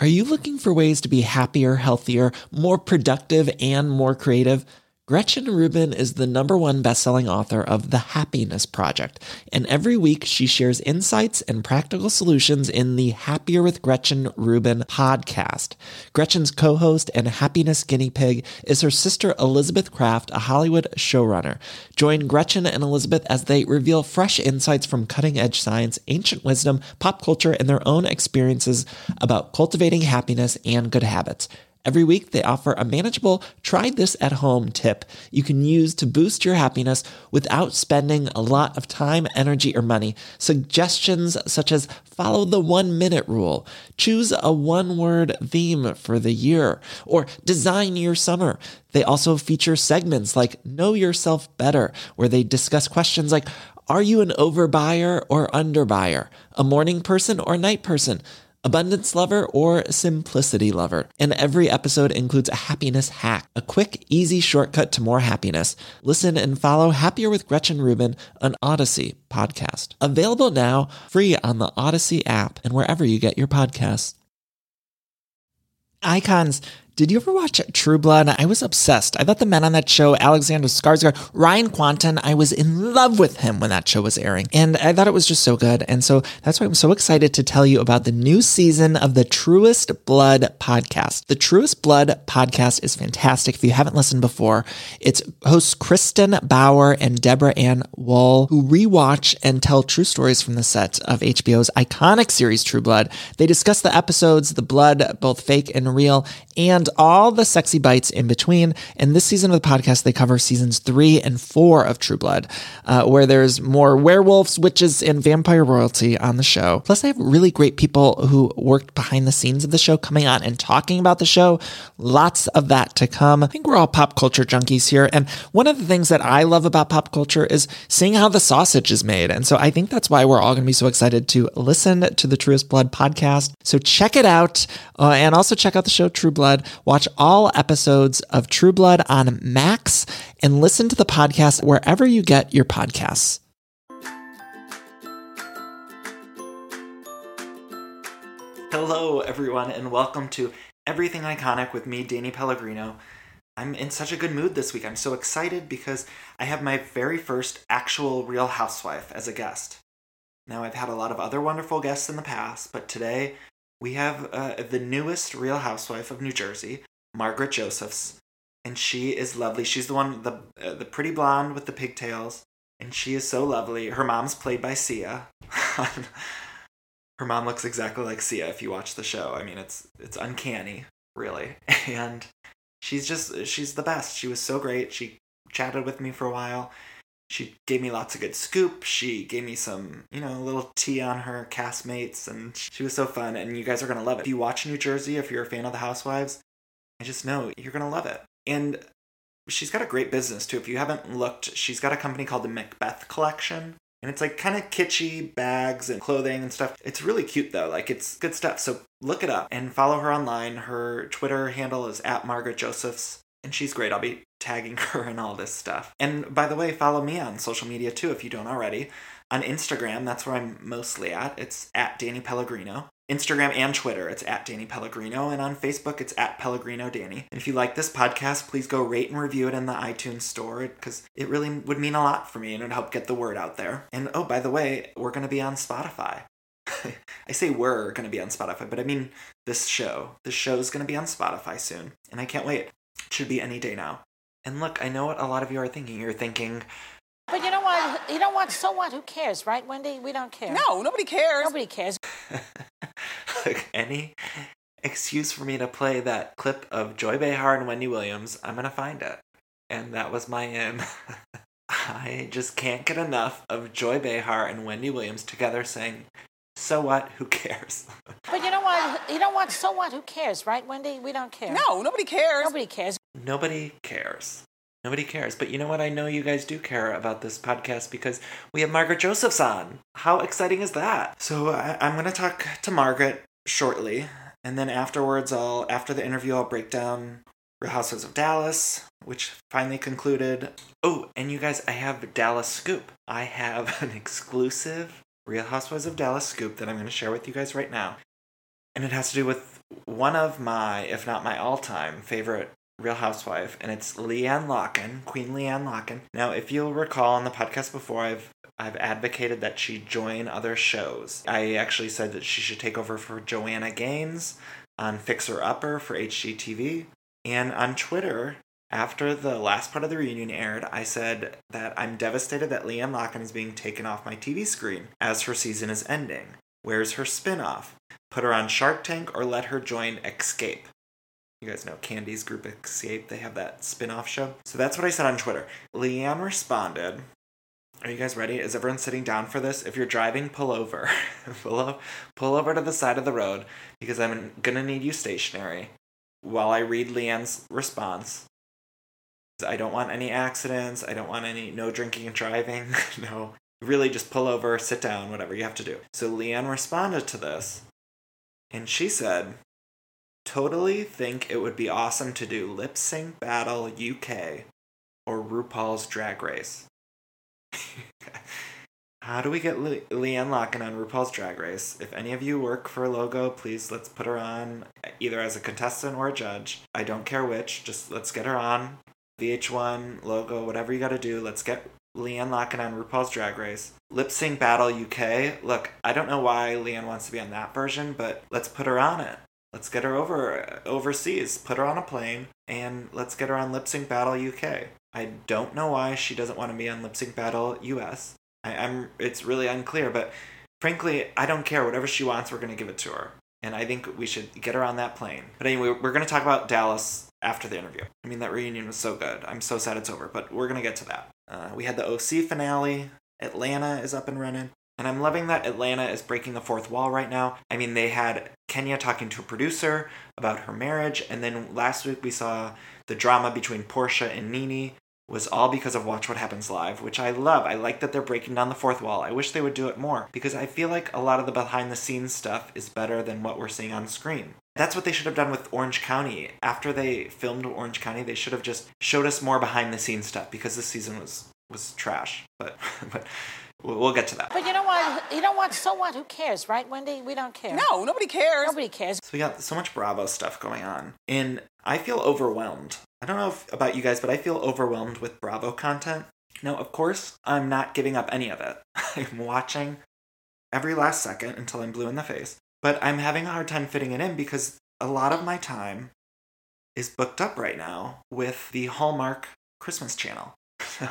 Are you looking for ways to be happier, healthier, more productive, and more creative? Gretchen Rubin is the number one best-selling author of The Happiness Project, and every week she shares insights and practical solutions in the Happier with Gretchen Rubin podcast. Gretchen's co-host and happiness guinea pig is her sister Elizabeth Craft, a Hollywood showrunner. Join Gretchen and Elizabeth as they reveal fresh insights from cutting-edge science, ancient wisdom, pop culture, and their own experiences about cultivating happiness and good habits. Every week, they offer a manageable try this at home tip you can use to boost your happiness without spending a lot of time, energy, or money. Suggestions such as follow the one minute rule, choose a one word theme for the year, or design your summer. They also feature segments like Know Yourself Better, where they discuss questions like Are you an overbuyer or underbuyer? A morning person or night person? Abundance lover, or simplicity lover. And every episode includes a happiness hack, a quick, easy shortcut to more happiness. Listen and follow Happier with Gretchen Rubin, an Odyssey podcast. Available now, free on the Odyssey app and wherever you get your podcasts. Icons. Did you ever watch True Blood? I was obsessed. I thought the men on that show, Alexander Skarsgård, Ryan Kwanten, I was in love with him when that show was airing. And I thought it was just so good. And so that's why I'm so excited to tell you about the new season of the Truest Blood podcast. The Truest Blood podcast is fantastic. If you haven't listened before, it's hosts Kristin Bauer and Deborah Ann Woll, who rewatch and tell true stories from the set of HBO's iconic series True Blood. They discuss the episodes, the blood, both fake and real, and all the sexy bites in between. And this season of the podcast, they cover seasons three and four of True Blood, uh, where there's more werewolves, witches, and vampire royalty on the show. Plus, they have really great people who worked behind the scenes of the show coming on and talking about the show. Lots of that to come. I think we're all pop culture junkies here. And one of the things that I love about pop culture is seeing how the sausage is made. And so I think that's why we're all going to be so excited to listen to the Truest Blood podcast. So check it out. Uh, and also check out the show True Blood. Watch all episodes of True Blood on Max and listen to the podcast wherever you get your podcasts. Hello, everyone, and welcome to Everything Iconic with me, Danny Pellegrino. I'm in such a good mood this week. I'm so excited because I have my very first actual real housewife as a guest. Now, I've had a lot of other wonderful guests in the past, but today we have uh, the newest real housewife of New Jersey, Margaret Josephs, and she is lovely. She's the one, the uh, the pretty blonde with the pigtails, and she is so lovely. Her mom's played by Sia. Her mom looks exactly like Sia if you watch the show. I mean, it's it's uncanny, really. And she's just she's the best. She was so great. She chatted with me for a while. She gave me lots of good scoop. She gave me some, you know, a little tea on her castmates, and she was so fun. And you guys are gonna love it. If you watch New Jersey, if you're a fan of The Housewives, I just know you're gonna love it. And she's got a great business too. If you haven't looked, she's got a company called the Macbeth Collection. And it's like kind of kitschy bags and clothing and stuff. It's really cute though. Like it's good stuff. So look it up and follow her online. Her Twitter handle is at Margaret Josephs. And she's great. I'll be tagging her and all this stuff. And by the way, follow me on social media too if you don't already. On Instagram, that's where I'm mostly at. It's at Danny Pellegrino. Instagram and Twitter, it's at Danny Pellegrino, and on Facebook, it's at Pellegrino Danny. And if you like this podcast, please go rate and review it in the iTunes store because it really would mean a lot for me and it would help get the word out there. And oh, by the way, we're going to be on Spotify. I say we're going to be on Spotify, but I mean this show. This show is going to be on Spotify soon, and I can't wait. It should be any day now. And look, I know what a lot of you are thinking. You're thinking, but you know what? You know what? So what? Who cares, right, Wendy? We don't care. No, nobody cares. Nobody cares. Look, any excuse for me to play that clip of Joy Behar and Wendy Williams, I'm gonna find it. And that was my in. I just can't get enough of Joy Behar and Wendy Williams together saying, So what? Who cares? But you know what? You know what? So what? Who cares, right, Wendy? We don't care. No, nobody cares. Nobody cares. Nobody cares. Nobody cares. But you know what? I know you guys do care about this podcast because we have Margaret Josephs on. How exciting is that? So I, I'm going to talk to Margaret shortly. And then afterwards, I'll, after the interview, I'll break down Real Housewives of Dallas, which finally concluded. Oh, and you guys, I have Dallas Scoop. I have an exclusive Real Housewives of Dallas scoop that I'm going to share with you guys right now. And it has to do with one of my, if not my all time, favorite Real Housewife, and it's LeeAnne Locken, Queen LeeAnne Locken. Now, if you'll recall on the podcast before, I've I've advocated that she join other shows. I actually said that she should take over for Joanna Gaines on Fixer Upper for HGTV. And on Twitter, after the last part of the reunion aired, I said that I'm devastated that LeeAnne Locken is being taken off my TV screen as her season is ending. Where's her spin off? Put her on Shark Tank or let her join Xscape. You guys know Kandi's group Xscape, they have that spin off show. So that's what I said on Twitter. LeeAnne responded. Are you guys ready? Is everyone sitting down for this? If you're driving, pull over. pull, up, pull over to the side of the road because I'm gonna need you stationary while I read LeeAnne's response. I don't want any accidents. I don't want any no drinking and driving. no. Really just pull over, sit down, whatever you have to do. So LeeAnne responded to this and she said, Totally think it would be awesome to do Lip Sync Battle UK or RuPaul's Drag Race. How do we get Le- LeeAnne Locken on RuPaul's Drag Race? If any of you work for Logo, please let's put her on either as a contestant or a judge. I don't care which, just let's get her on. VH1 Logo, whatever you gotta do, let's get LeeAnne Locken on RuPaul's Drag Race. Lip Sync Battle UK. Look, I don't know why LeeAnne wants to be on that version, but let's put her on it. Let's get her over overseas. Put her on a plane and let's get her on Lip Sync Battle UK. I don't know why she doesn't want to be on Lip Sync Battle US. I, I'm it's really unclear, but frankly, I don't care. Whatever she wants, we're gonna give it to her. And I think we should get her on that plane. But anyway, we're gonna talk about Dallas after the interview. I mean, that reunion was so good. I'm so sad it's over, but we're gonna get to that. Uh, we had the OC finale. Atlanta is up and running. And I'm loving that Atlanta is breaking the fourth wall right now. I mean, they had Kenya talking to a producer about her marriage, and then last week we saw the drama between Porsha and NeNe was all because of Watch What Happens Live, which I love. I like that they're breaking down the fourth wall. I wish they would do it more because I feel like a lot of the behind the scenes stuff is better than what we're seeing on screen. That's what they should have done with Orange County. After they filmed Orange County, they should have just showed us more behind the scenes stuff because this season was was trash. But but we'll get to that. But you know what? You know what? So what? Who cares, right, Wendy? We don't care. No, nobody cares. Nobody cares. So we got so much Bravo stuff going on. And I feel overwhelmed. I don't know if, about you guys, but I feel overwhelmed with Bravo content. Now, of course, I'm not giving up any of it. I'm watching every last second until I'm blue in the face. But I'm having a hard time fitting it in because a lot of my time is booked up right now with the Hallmark Christmas channel. So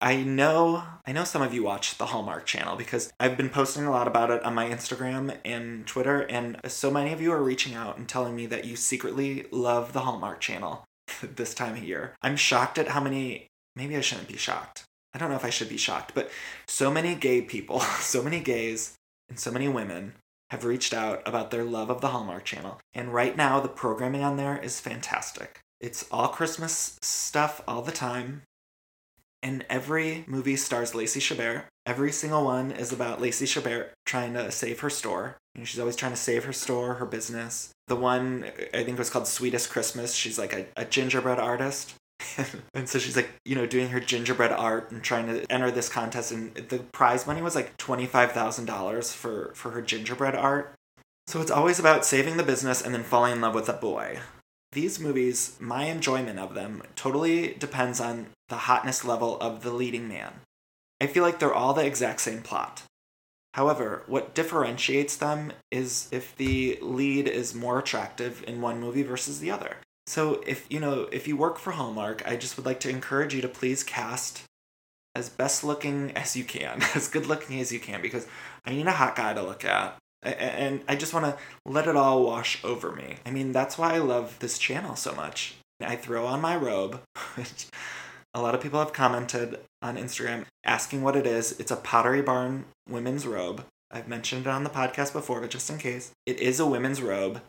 I know I know some of you watch the Hallmark channel because I've been posting a lot about it on my Instagram and Twitter and so many of you are reaching out and telling me that you secretly love the Hallmark channel this time of year. I'm shocked at how many maybe I shouldn't be shocked. I don't know if I should be shocked, but so many gay people, so many gays and so many women have reached out about their love of the Hallmark channel. And right now the programming on there is fantastic. It's all Christmas stuff all the time. And every movie stars Lacey Chabert. Every single one is about Lacey Chabert trying to save her store. Know, she's always trying to save her store, her business. The one, I think was called Sweetest Christmas. She's like a, a gingerbread artist. and so she's like, you know, doing her gingerbread art and trying to enter this contest. And the prize money was like $25,000 for, for her gingerbread art. So it's always about saving the business and then falling in love with a boy. These movies, my enjoyment of them totally depends on the hotness level of the leading man. I feel like they're all the exact same plot. However, what differentiates them is if the lead is more attractive in one movie versus the other. So if you know, if you work for Hallmark, I just would like to encourage you to please cast as best looking as you can, as good looking as you can, because I need a hot guy to look at. And I just want to let it all wash over me. I mean, that's why I love this channel so much. I throw on my robe, which a lot of people have commented on Instagram asking what it is. It's a Pottery Barn women's robe. I've mentioned it on the podcast before, but just in case, it is a women's robe.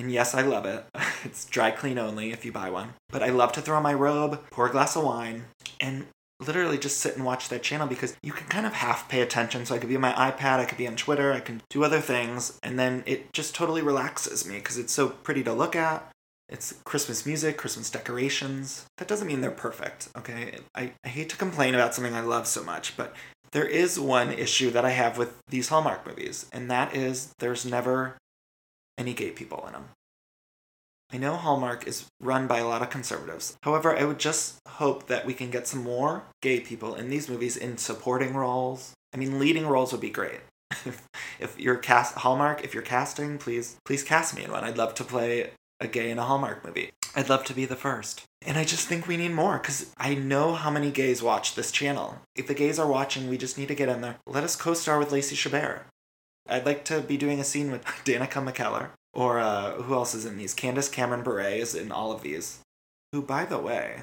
And yes, I love it. It's dry clean only if you buy one. But I love to throw on my robe, pour a glass of wine, and literally just sit and watch that channel because you can kind of half pay attention. So I could be on my iPad, I could be on Twitter, I can do other things, and then it just totally relaxes me because it's so pretty to look at. It's Christmas music, Christmas decorations. That doesn't mean they're perfect, okay? I, I hate to complain about something I love so much, but there is one issue that I have with these Hallmark movies, and that is there's never any gay people in them. I know Hallmark is run by a lot of conservatives. However, I would just hope that we can get some more gay people in these movies in supporting roles. I mean, leading roles would be great. if, you're cast Hallmark, if you're casting, please please cast me in one. I'd love to play a gay in a Hallmark movie. I'd love to be the first. And I just think we need more because I know how many gays watch this channel. If the gays are watching, we just need to get in there. Let us co-star with Lacey Chabert. I'd like to be doing a scene with Danica McKellar. Or uh, who else is in these? Candace Cameron Bure is in all of these. Who, by the way,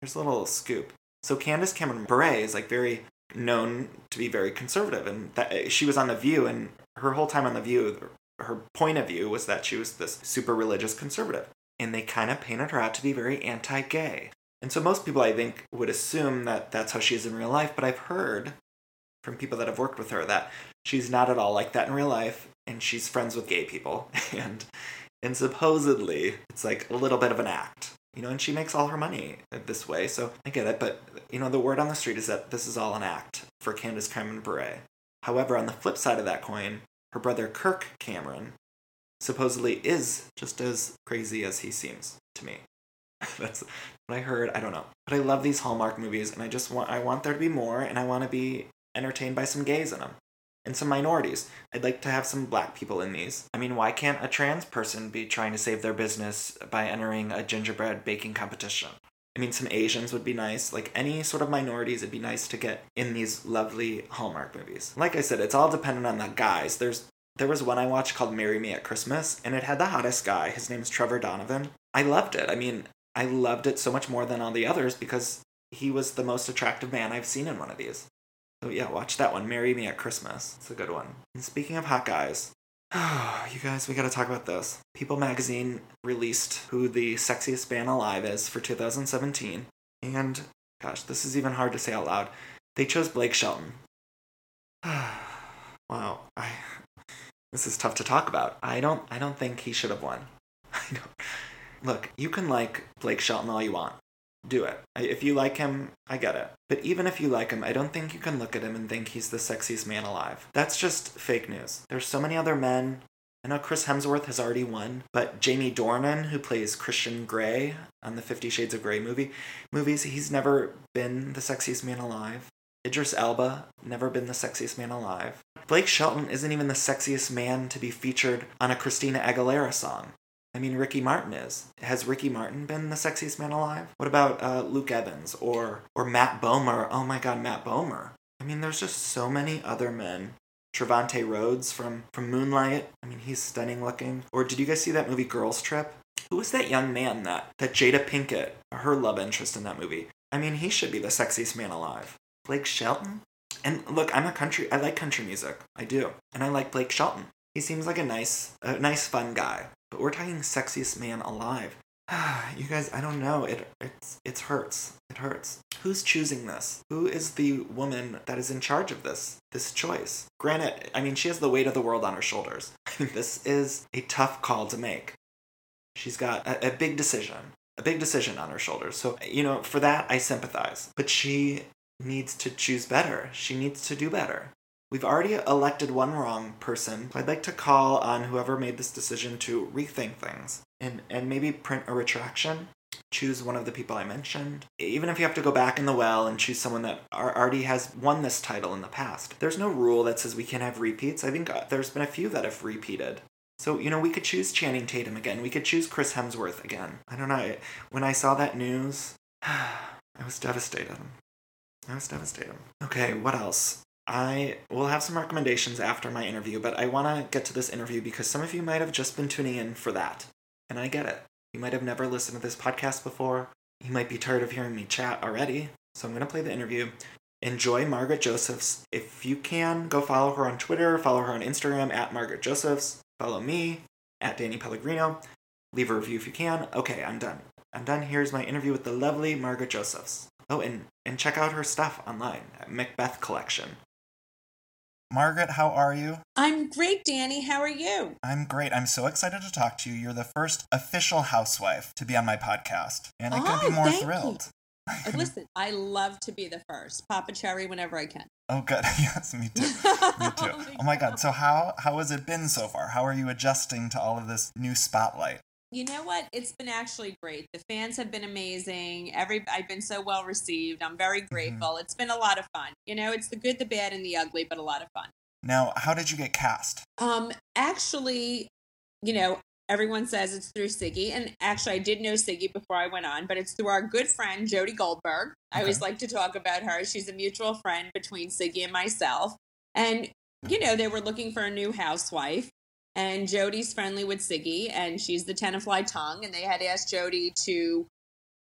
here's a little scoop. So Candace Cameron Bure is like very known to be very conservative, and that she was on The View, and her whole time on The View, her point of view was that she was this super religious conservative, and they kind of painted her out to be very anti-gay. And so most people, I think, would assume that that's how she is in real life, but I've heard from people that have worked with her that she's not at all like that in real life and she's friends with gay people. And and supposedly it's like a little bit of an act you know and she makes all her money this way so i get it but you know the word on the street is that this is all an act for candace cameron bure. However on the flip side of that coin her brother kirk cameron supposedly is just as crazy as he seems to me. That's what i heard i don't know. But i love these hallmark movies and i just want i want there to be more and i want to be entertained by some gays in them and some minorities. I'd like to have some black people in these. I mean, why can't a trans person be trying to save their business by entering a gingerbread baking competition? I mean, some Asians would be nice. Like any sort of minorities, it'd be nice to get in these lovely Hallmark movies. Like I said, it's all dependent on the guys. There's there was one I watched called Marry Me at Christmas, and it had the hottest guy. His name's Trevor Donovan. I loved it. I mean, I loved it so much more than all the others because he was the most attractive man I've seen in one of these. So yeah, watch that one. Marry Me at Christmas. It's a good one. And speaking of hot guys, you guys, we gotta talk about this. People magazine released who the sexiest man alive is for 2017. And gosh, this is even hard to say out loud. They chose Blake Shelton. wow, I this is tough to talk about. I don't I don't think he should have won. I don't look, you can like Blake Shelton all you want do it. If you like him, I get it. But even if you like him, I don't think you can look at him and think he's the sexiest man alive. That's just fake news. There's so many other men. I know Chris Hemsworth has already won, but Jamie Dornan, who plays Christian Grey on the Fifty Shades of Grey movie, movies, he's never been the sexiest man alive. Idris Elba, never been the sexiest man alive. Blake Shelton isn't even the sexiest man to be featured on a Christina Aguilera song. I mean, Ricky Martin is. Has Ricky Martin been the sexiest man alive? What about uh, Luke Evans or or Matt Bomer? Oh my God, Matt Bomer. I mean, there's just so many other men. Trevante Rhodes from from Moonlight. I mean, he's stunning looking. Or did you guys see that movie Girls Trip? Who was that young man that that Jada Pinkett, her love interest in that movie? I mean, he should be the sexiest man alive. Blake Shelton. And look, I'm a country. I like country music. I do, and I like Blake Shelton. He seems like a nice, a nice, fun guy. But we're talking sexiest man alive. you guys, I don't know. It it's it hurts. It hurts. Who's choosing this? Who is the woman that is in charge of this this choice? Granted, I mean she has the weight of the world on her shoulders. this is a tough call to make. She's got a, a big decision, a big decision on her shoulders. So you know, for that I sympathize. But she needs to choose better. She needs to do better. We've already elected one wrong person, so I'd like to call on whoever made this decision to rethink things and, and maybe print a retraction. Choose one of the people I mentioned. Even if you have to go back in the well and choose someone that already has won this title in the past. There's no rule that says we can't have repeats. I think uh, there's been a few that have repeated. So, you know, we could choose Channing Tatum again. We could choose Chris Hemsworth again. I don't know. When I saw that news, I was devastated. I was devastated. Okay, what else? I will have some recommendations after my interview, but I want to get to this interview because some of you might have just been tuning in for that. And I get it. You might have never listened to this podcast before. You might be tired of hearing me chat already. So I'm going to play the interview. Enjoy Margaret Josephs. If you can, go follow her on Twitter, follow her on Instagram at Margaret Josephs, follow me at Danny Pellegrino. Leave a review if you can. Okay, I'm done. I'm done. Here's my interview with the lovely Margaret Josephs. Oh, and, and check out her stuff online at Macbeth Collection. Margaret, how are you? I'm great, Danny. How are you? I'm great. I'm so excited to talk to you. You're the first official housewife to be on my podcast, and I couldn't Oh, be more thank thrilled. I Uh, Listen, I love to be the first. Papa Cherry whenever I can. Oh, good. yes, me too. Me too. Oh Oh my God. So how how has it been so far? How are you adjusting to all of this new spotlight? You know what? It's been actually great. The fans have been amazing. Every I've been so well received. I'm very Mm-hmm. grateful. It's been a lot of fun. You know, it's the good, the bad, and the ugly, but a lot of fun. Now, how did you get cast? Um, actually, you know, everyone says it's through Siggy, and actually, I did know Siggy before I went on, but it's through our good friend Jody Goldberg. I always like to talk about her. She's a mutual friend between Siggy and myself, and you know, they were looking for a new housewife. And Jody's friendly with Siggy, and she's the Tenafly tongue. And they had asked Jody to,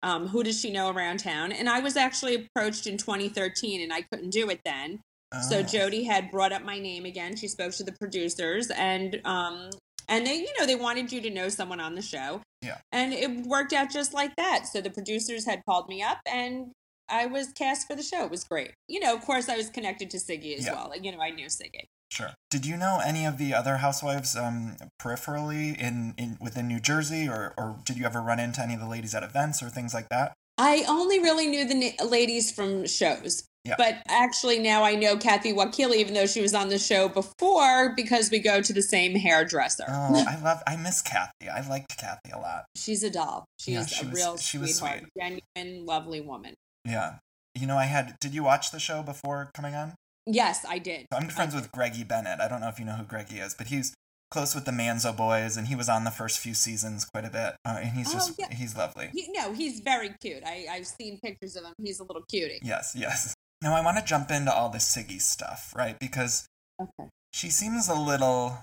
um, who does she know around town? And I was actually approached in 2013, and I couldn't do it then. So Oh. Jody had brought up my name again. She spoke to the producers and um and they you know they wanted you to know someone on the show. Yeah. And it worked out just like that. So the producers had called me up and I was cast for the show. It was great. You know, of course I was connected to Siggy as Yeah. well. Like, you know, I knew Siggy. Sure. Did you know any of the other housewives um, peripherally in, in within New Jersey, or or did you ever run into any of the ladies at events or things like that? I only really knew the na- ladies from shows. Yeah. But actually now I know Kathy Wakile, even though she was on the show before, because we go to the same hairdresser. Oh, I love. I miss Kathy. I liked Kathy a lot. She's a doll. She's Yeah, she a was- real she was sweetheart, sweet. genuine, lovely woman. Yeah. You know, I had. Did you watch the show before coming on? Yes, I did. I'm friends with Greggy Bennett. I don't know if you know who Greggy is, but he's close with the Manzo boys, and he was on the first few seasons quite a bit. Uh, and he's Oh, just yeah. he's lovely. He, no, he's very cute. I, I've seen pictures of him. He's a little cutie. Yes, yes. Now I want to jump into all the Siggy stuff, right? Because Okay. she seems a little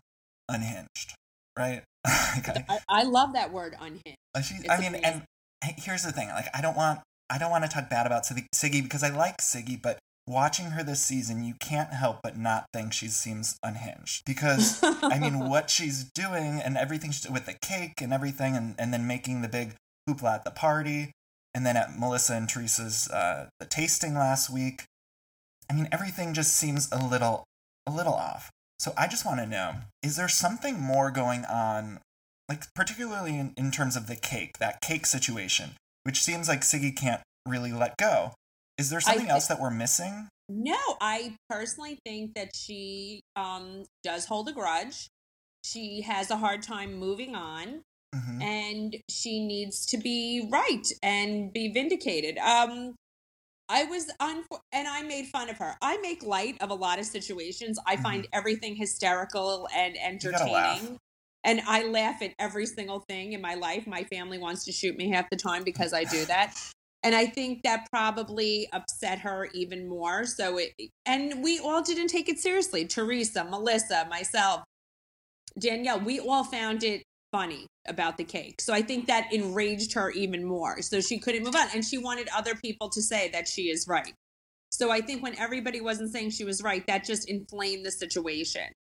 unhinged, right? okay. I, I love that word unhinged. Uh, She, I mean, amazing. and here's the thing: like, I don't want, I don't want to talk bad about Siggy because I like Siggy, but watching her this season, you can't help but not think she seems unhinged because I mean, what she's doing and everything she's with the cake and everything, and, and then making the big hoopla at the party, and then at Melissa and Teresa's uh, the tasting last week. I mean, everything just seems a little, a little off. So I just want to know: is there something more going on, like particularly in, in terms of the cake, that cake situation, which seems like Siggy can't really let go? Is there something thi- else that we're missing? No, I personally think that she um, does hold a grudge. She has a hard time moving on. hmm and she needs to be right and be vindicated. Um, I was on, and I made fun of her. I make light of a lot of situations. I find everything hysterical and Mm-hmm. entertaining. And I laugh at every single thing in my life. My family wants to shoot me half the time because I do that. And I think that probably upset her even more. So it, and we all didn't take it seriously. Teresa, Melissa, myself, Danielle, we all found it funny about the cake. So I think that enraged her even more. So she couldn't move on. And she wanted other people to say that she is right. So I think when everybody wasn't saying she was right, that just inflamed the situation.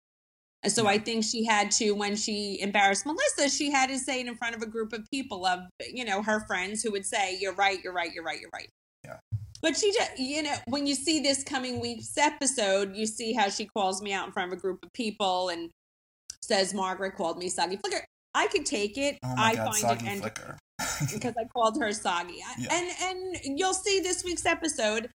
And so I mm-hmm. think she had to, when she embarrassed Melissa, she had to say it in front of a group of people of, you know, her friends who would say, You're right, you're right, you're right, you're right. Yeah. But she just, you know, when you see this coming week's episode, you see how she calls me out in front of a group of people and says Margaret called me soggy flicker. I could take it. Oh I God, find it flicker. because I called her soggy. Yeah. And and you'll see this week's episode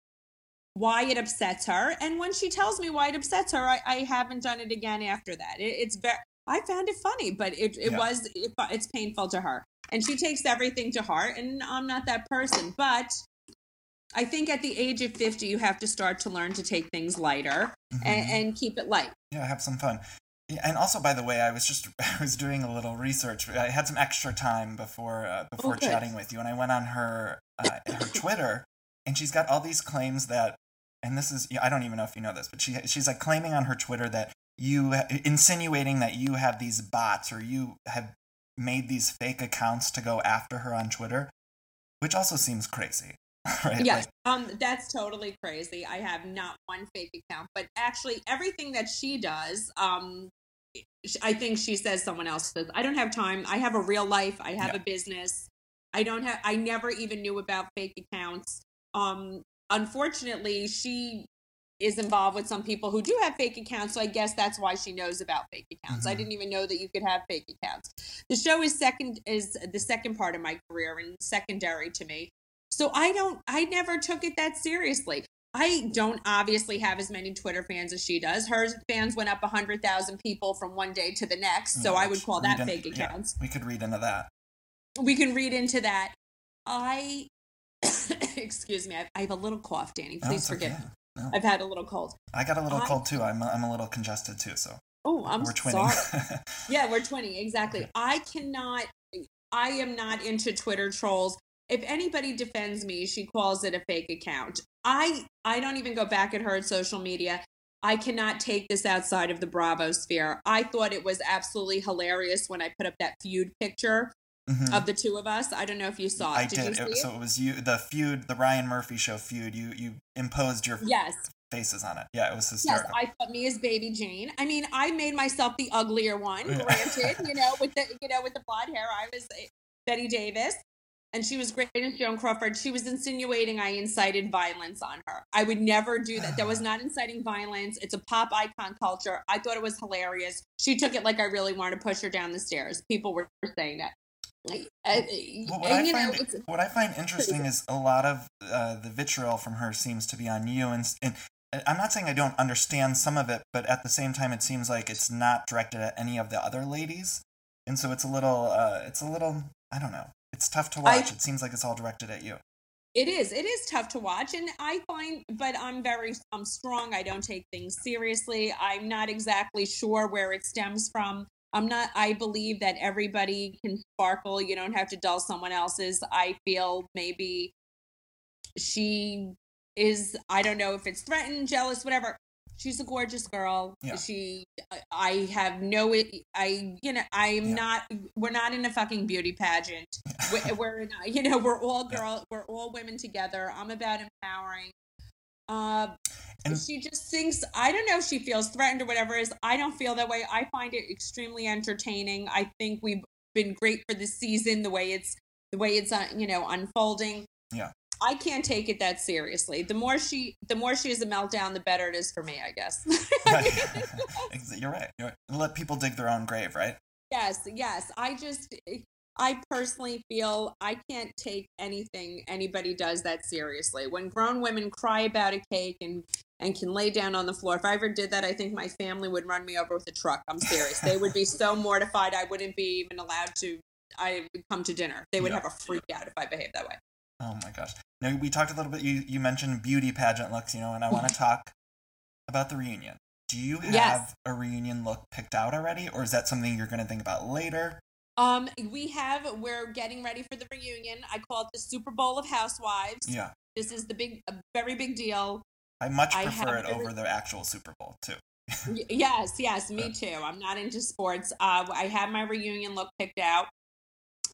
why it upsets her, and when she tells me why it upsets her, I, I haven't done it again after that. It, it's very. I found it funny, but it, it Yeah. was it, it's painful to her, and she takes everything to heart. And I'm not that person, but I think at the age of 50, you have to start to learn to take things lighter Mhm. and, and keep it light. yeah, have some fun. Yeah, and also, by the way, I was just I was doing a little research. I had some extra time before uh, before Oh, good. chatting with you, and I went on her uh, her Twitter, and she's got all these claims that and this is I don't even know if you know this, but she she's like claiming on her Twitter that you insinuating that you have these bots or you have made these fake accounts to go after her on Twitter, which also seems crazy. Right? Yes, um, that's totally crazy. I have not one fake account, but actually everything that she does, um, I think she says someone else says. I don't have time. I have a real life. I have Yeah. a business. I don't have. I never even knew about fake accounts. Um, unfortunately, she is involved with some people who do have fake accounts. So I guess that's why she knows about fake accounts. I Mhm. didn't even know that you could have fake accounts. The show is second is the second part of my career and secondary to me. So I don't I never took it that seriously. I don't obviously have as many Twitter fans as she does. Her fans went up 100,000 people from one day to the next. So Yeah, I would call that fake yeah, accounts. we could read into that. We can read into that. I excuse me. I, I have a little cough, Danny. Please it's forgive okay. me. No. I've had a little cold. I got a little I- cold too. I'm I'm a little congested too, so Oh, I'm we're twinning. sorry. Yeah, we're 20. Exactly. I cannot, I am not into Twitter trolls. If anybody defends me, she calls it a fake account. I, I don't even go back at her at social media. I cannot take this outside of the Bravo sphere. I thought it was absolutely hilarious when I put up that feud picture Mhm. of the two of us. I don't know if you saw it. I did, did. you see It- it? so it was you, the feud, the Ryan Murphy show feud. You you imposed your yes. faces on it. Yeah, it was hysterical. Yes. I thought me as Baby Jane. I mean, I made myself the uglier one. Granted, you know, with the you know with the blonde hair, I was uh, Bette Davis, and she was great as Joan Crawford. She was insinuating I incited violence on her. I would never do that. That was not inciting violence. It's a pop icon culture. I thought it was hilarious. She took it like I really wanted to push her down the stairs. People were saying that. I- I- Well, what, I know, find, what I find interesting is a lot of uh, the vitriol from her seems to be on you, and, and uh, I'm not saying I don't understand some of it, but at the same time, it seems like it's not directed at any of the other ladies, and so it's a little, uh, it's a little, I don't know, it's tough to I- watch. it seems like it's all directed at you. It is. It is tough to watch, and I find, but I'm very, I'm strong. I don't take things seriously. I'm not exactly sure where it stems from. I'm not. I believe that everybody can sparkle. You don't have to dull someone else's. I feel maybe she is. I don't know if it's threatened, jealous, whatever. She's a gorgeous girl. Yeah. She. I have no. I. You know. I'm Yeah. not. We're not in a fucking beauty pageant we're, we're in, you know we're all Yeah. girl we're all women together i'm about empowering uh And- she just thinks i don't know if she feels threatened or whatever is. i don't feel that way i find it extremely entertaining i think we've been great for the season the way it's the way it's uh, you know unfolding Yeah. i can't take it that seriously the more she the more she has a meltdown the better it is for me i guess Ex- You're right. You're right. Let people dig their own grave, right? Yes, yes. I just, I personally feel I can't take anything anybody does that seriously. When grown women cry about a cake and and can lay down on the floor, if I ever did that, I think my family would run me over with a truck. I'm serious. they would be so mortified. I wouldn't be even allowed to. I would come to dinner. They would Yeah. have a freak out if I behaved that way. Oh my gosh. Now we talked a little bit. You you mentioned beauty pageant looks, you know, and I want to talk about the reunion. Do you have Yes. a reunion look picked out already, or is that something you're going to think about later? Um, we have. We're getting ready for the reunion. I call it the Super Bowl of Housewives. Yeah, This is the big, a very big deal. I much prefer have it over the actual Super Bowl too. Yes, yes, me too. I'm not into sports. Uh, I have my reunion look picked out.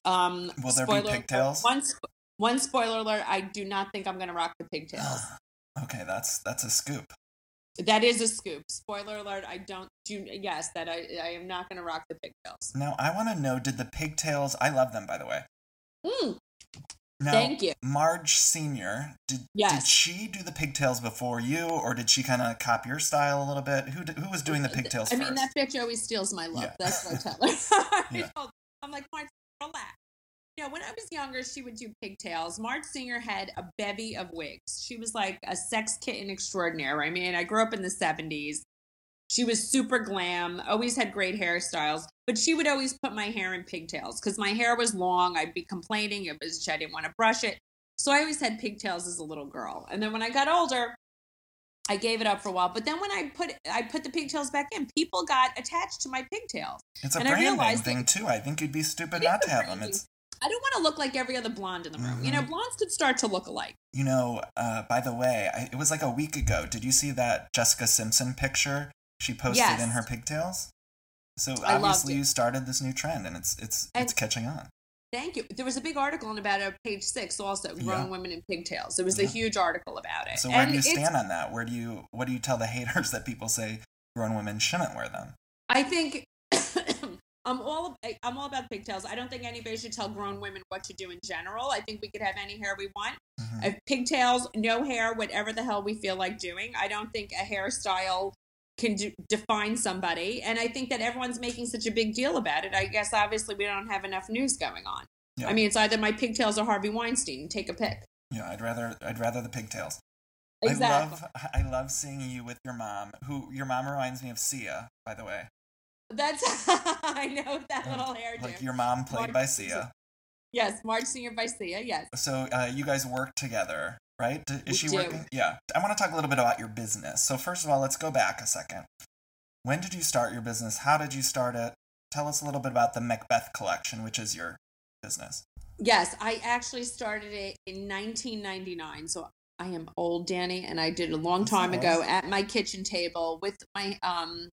Um, Will there be spoiler alert- pigtails? One, one spoiler alert: I do not think I'm going to rock the pigtails. okay, that's that's a scoop. that is a scoop. Spoiler alert: I don't do. Yes, that I I am not going to rock the pigtails. Now I want to know: Did the pigtails? I love them, by the way. Mm, Now, Thank you. Marge Senior. Did did she do the pigtails before you, or did she kind of copy your style a little bit? Who who was doing the pigtails I first? mean, that bitch always steals my look. Yeah. That's what I tell her. I Yeah. I'm like, Marge, relax. You know, when I was younger, she would do pigtails. Marge Singer had a bevy of wigs. She was like a sex kitten extraordinaire. I mean, I grew up in the 70s. She was super glam, always had great hairstyles, but she would always put my hair in pigtails because my hair was long. I'd be complaining it was I didn't want to brush it. So I always had pigtails as a little girl. And then when I got older, I gave it up for a while. But then when I put I put the pigtails back in, people got attached to my pigtails. it's a and realized thing too. I think you'd be stupid not to have them. It's I don't want to look like every other blonde in the room. You know, Mm-hmm. blondes could start to look alike. You know, uh, by the way, I, it was like a week ago. Did you see that Jessica Simpson picture she posted Yes. in her pigtails? So obviously you started this new trend, and it's it's And- it's catching on. Thank you. There was a big article on about it on page six also, grown Yeah. women in pigtails. There was a huge article about it. So where And do you stand on that? Where do you what do you tell the haters that people say grown women shouldn't wear them? I think I'm all I'm all about pigtails. I don't think anybody should tell grown women what to do in general. I think we could have any hair we want. Mhm. Pigtails, no hair, whatever the hell we feel like doing. I don't think a hairstyle can do, define somebody, and I think that everyone's making such a big deal about it. I guess obviously we don't have enough news going on. Yeah. I mean, it's either my pigtails or Harvey Weinstein. Take a pick. Yeah, I'd rather I'd rather the pigtails. Exactly. I love I love seeing you with your mom. Who your mom reminds me of Sia, by the way. That's I know that little hairdo. Like your mom played by Sia. Yes, Marge Singer by Sia. Yes. So uh, you guys work together, right? Is she working? Yeah. I want to talk a little bit about your business. So first of all, let's go back a second. When did you start your business? How did you start it? Tell us a little bit about the Macbeth collection, which is your business. Yes, I actually started it in 1999. So I am old, Danny, and I did it a long time ago at my kitchen table with my um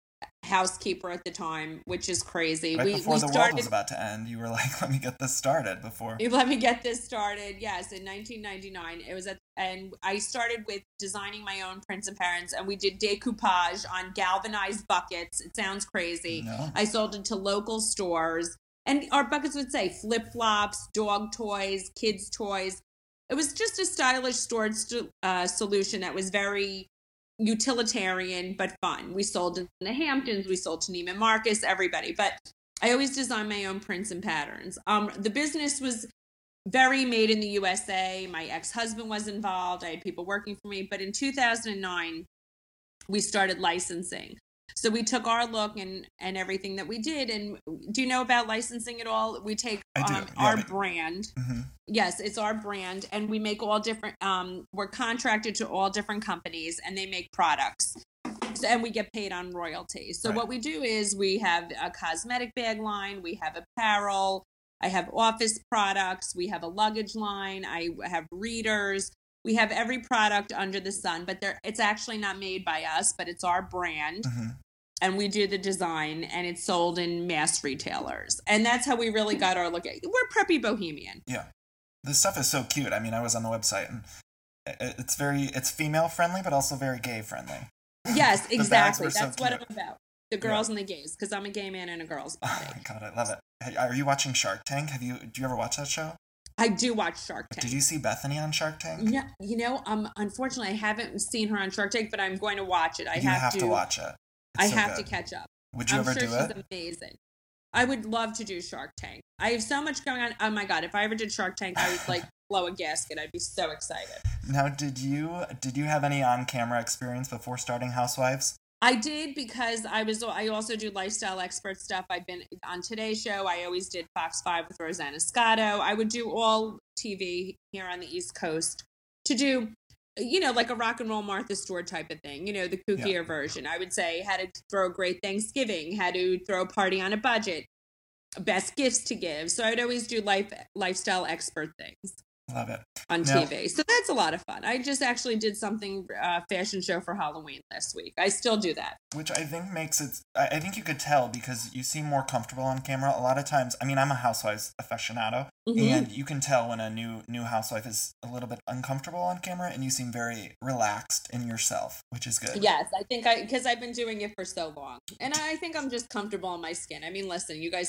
housekeeper at the time, which is crazy. Right we before we the world was about to end, you were like, "Let me get this started before." You let me get this started. Yes, in 1999, it was at, and I started with designing my own prints and patterns, and we did decoupage on galvanized buckets. It sounds crazy. No. I sold it to local stores, and our buckets would say flip flops, dog toys, kids' toys. It was just a stylish storage st- uh, solution that was very utilitarian but fun. We sold in the Hamptons, we sold to Neiman Marcus, everybody. But I always design my own prints and patterns. Um, the business was very made in the USA. My ex husband was involved. I had people working for me. But in 2009, we started licensing. So we took our look and and everything that we did. And do you know about licensing at all? We take um, yeah, our but- brand. hmm Yes, it's our brand, and we make all different. Um, we're contracted to all different companies, and they make products, so, and we get paid on royalties. So Right. what we do is we have a cosmetic bag line, we have apparel, I have office products, we have a luggage line, I have readers. We have every product under the sun, but they're, it's actually not made by us, but it's our brand hmm and we do the design and it's sold in mass retailers. And that's how we really got our look at we're preppy bohemian. Yeah, this stuff is so cute. I mean, I was on the website, and it's very it's female friendly, but also very gay friendly. Yes, exactly. were so That's what. I'm about. The girls and the gays, because I'm a gay man in a girl's Oh my god, I love it. Hey, are you watching Shark Tank? Have you do you ever watch that show? I do watch Shark Tank. Did you see Bethany on Shark Tank? Yeah, you know, um, unfortunately, I haven't seen her on Shark Tank, but I'm going to watch it. I you have, to, watch it. It's I so have good. to catch up. Would you I'm ever sure do she's it? amazing. I would love to do Shark Tank. I have so much going on. Oh my god, if I ever did Shark Tank, I would like blow a gasket. I'd be so excited. Now, did you did you have any on camera experience before starting Housewives? I did because I was. I also do lifestyle expert stuff. I've been on Today's Show. I always did Fox Five with Rosanna Scotto. I would do all TV here on the East Coast to do, you know, like a rock and roll Martha Stewart type of thing. You know, the kookier version. I would say how to throw a great Thanksgiving, how to throw a party on a budget, best gifts to give. So I'd always do life lifestyle expert things Love it. on TV. So that's a lot of fun. I just actually did something uh, fashion show for Halloween this week. I still do that. Which I think makes it. I think you could tell because you seem more comfortable on camera. A lot of times, I mean, I'm a Housewives aficionado, Mhm. and you can tell when a new new housewife is a little bit uncomfortable on camera, and you seem very relaxed in yourself, which is good. Yes, I think I because I've been doing it for so long, and I think I'm just comfortable in my skin. I mean, listen, you guys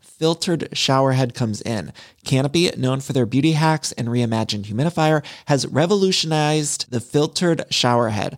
filtered shower head comes in. Canopy, known for their beauty hacks and reimagined humidifier, has revolutionized the filtered shower head.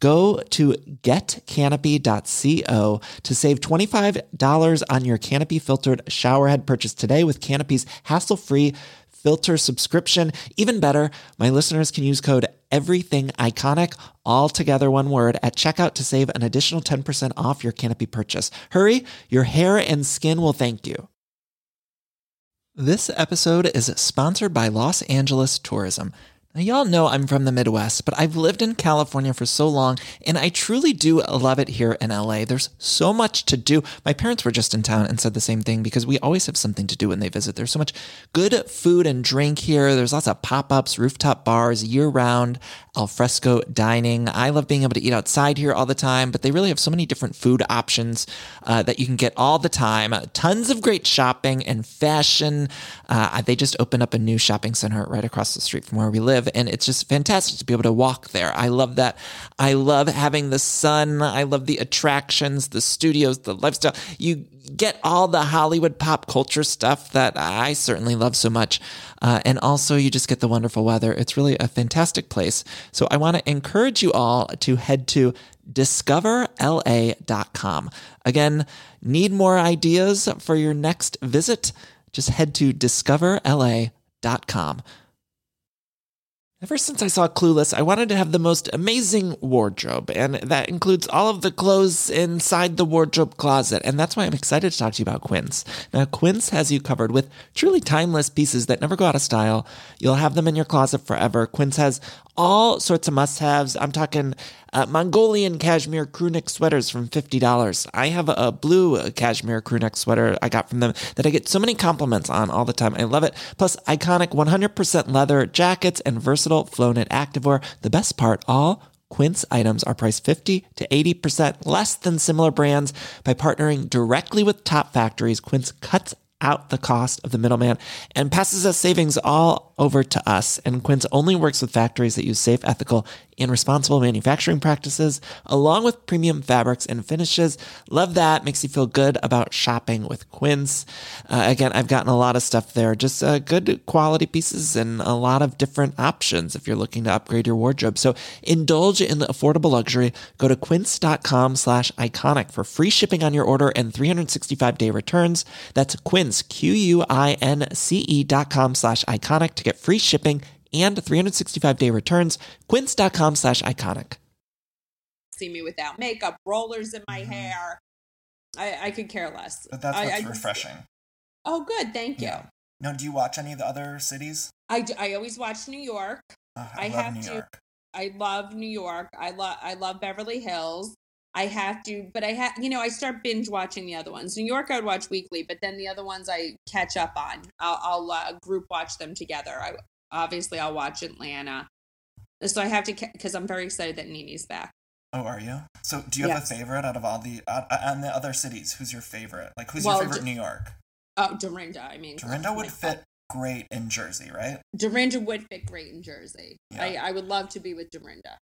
Go to getcanopy.co to save $25 on your Canopy filtered showerhead purchase today with Canopy's hassle free filter subscription. Even better, my listeners can use code everything iconic all together one word at checkout to save an additional 10% off your Canopy purchase. Hurry, your hair and skin will thank you. This episode is sponsored by Los Angeles Tourism. Now, y'all know I'm from the Midwest, but I've lived in California for so long, and I truly do love it here in LA. There's so much to do. My parents were just in town and said the same thing because we always have something to do when they visit. There's so much good food and drink here. There's lots of pop ups, rooftop bars, year round, al fresco dining. I love being able to eat outside here all the time, but they really have so many different food options uh, that you can get all the time. Tons of great shopping and fashion. Uh, they just opened up a new shopping center right across the street from where we live and it's just fantastic to be able to walk there. I love that. I love having the sun. I love the attractions, the studios, the lifestyle. You get all the Hollywood pop culture stuff that I certainly love so much. Uh, and also, you just get the wonderful weather. It's really a fantastic place. So, I want to encourage you all to head to discoverla.com. Again, need more ideas for your next visit? Just head to discoverla.com. Ever since I saw Clueless, I wanted to have the most amazing wardrobe, and that includes all of the clothes inside the wardrobe closet. And that's why I'm excited to talk to you about Quince. Now, Quince has you covered with truly timeless pieces that never go out of style. You'll have them in your closet forever. Quince has all sorts of must haves. I'm talking uh, Mongolian cashmere crewneck sweaters from $50. I have a, blue cashmere crewneck sweater I got from them that I get so many compliments on all the time. I love it. Plus, iconic 100% leather jackets and versatile flow knit activewear. The best part, all Quince items are priced 50 to 80% less than similar brands. By partnering directly with top factories, Quince cuts out the cost of the middleman and passes us savings all over to us. And Quince only works with factories that use safe, ethical, and responsible manufacturing practices, along with premium fabrics and finishes. Love that. Makes you feel good about shopping with Quince. Uh, again, I've gotten a lot of stuff there, just uh, good quality pieces and a lot of different options if you're looking to upgrade your wardrobe. So indulge in the affordable luxury. Go to quince.com slash iconic for free shipping on your order and 365 day returns. That's quince, Q-U-I-N-C-E dot com slash iconic to get free shipping and 365 day returns. Quince.com slash iconic. See me without makeup, rollers in my Mhm. hair. I, I could care less. But that's what's I just- refreshing. Oh, good. Thank you. Yeah. Now, do you watch any of the other cities? I I always watch New York. Uh, I, I love have New to- York. I love New York. I love I love Beverly Hills. I have to, but I have you know I start binge watching the other ones. New York I would watch weekly, but then the other ones I catch up on. I'll, I'll uh, group watch them together. I obviously I'll watch Atlanta. So I have to because I'm very excited that NeNe's back. Oh, are you? So, do you have Yes. a favorite out of all the uh, uh, and the other cities? Who's your favorite? Like, who's Well, your favorite d- New York? Oh, Dorinda. I mean, Dorinda would fit great in Jersey, right? Dorinda would fit great in Jersey. Yeah. I, I would love to be with Dorinda.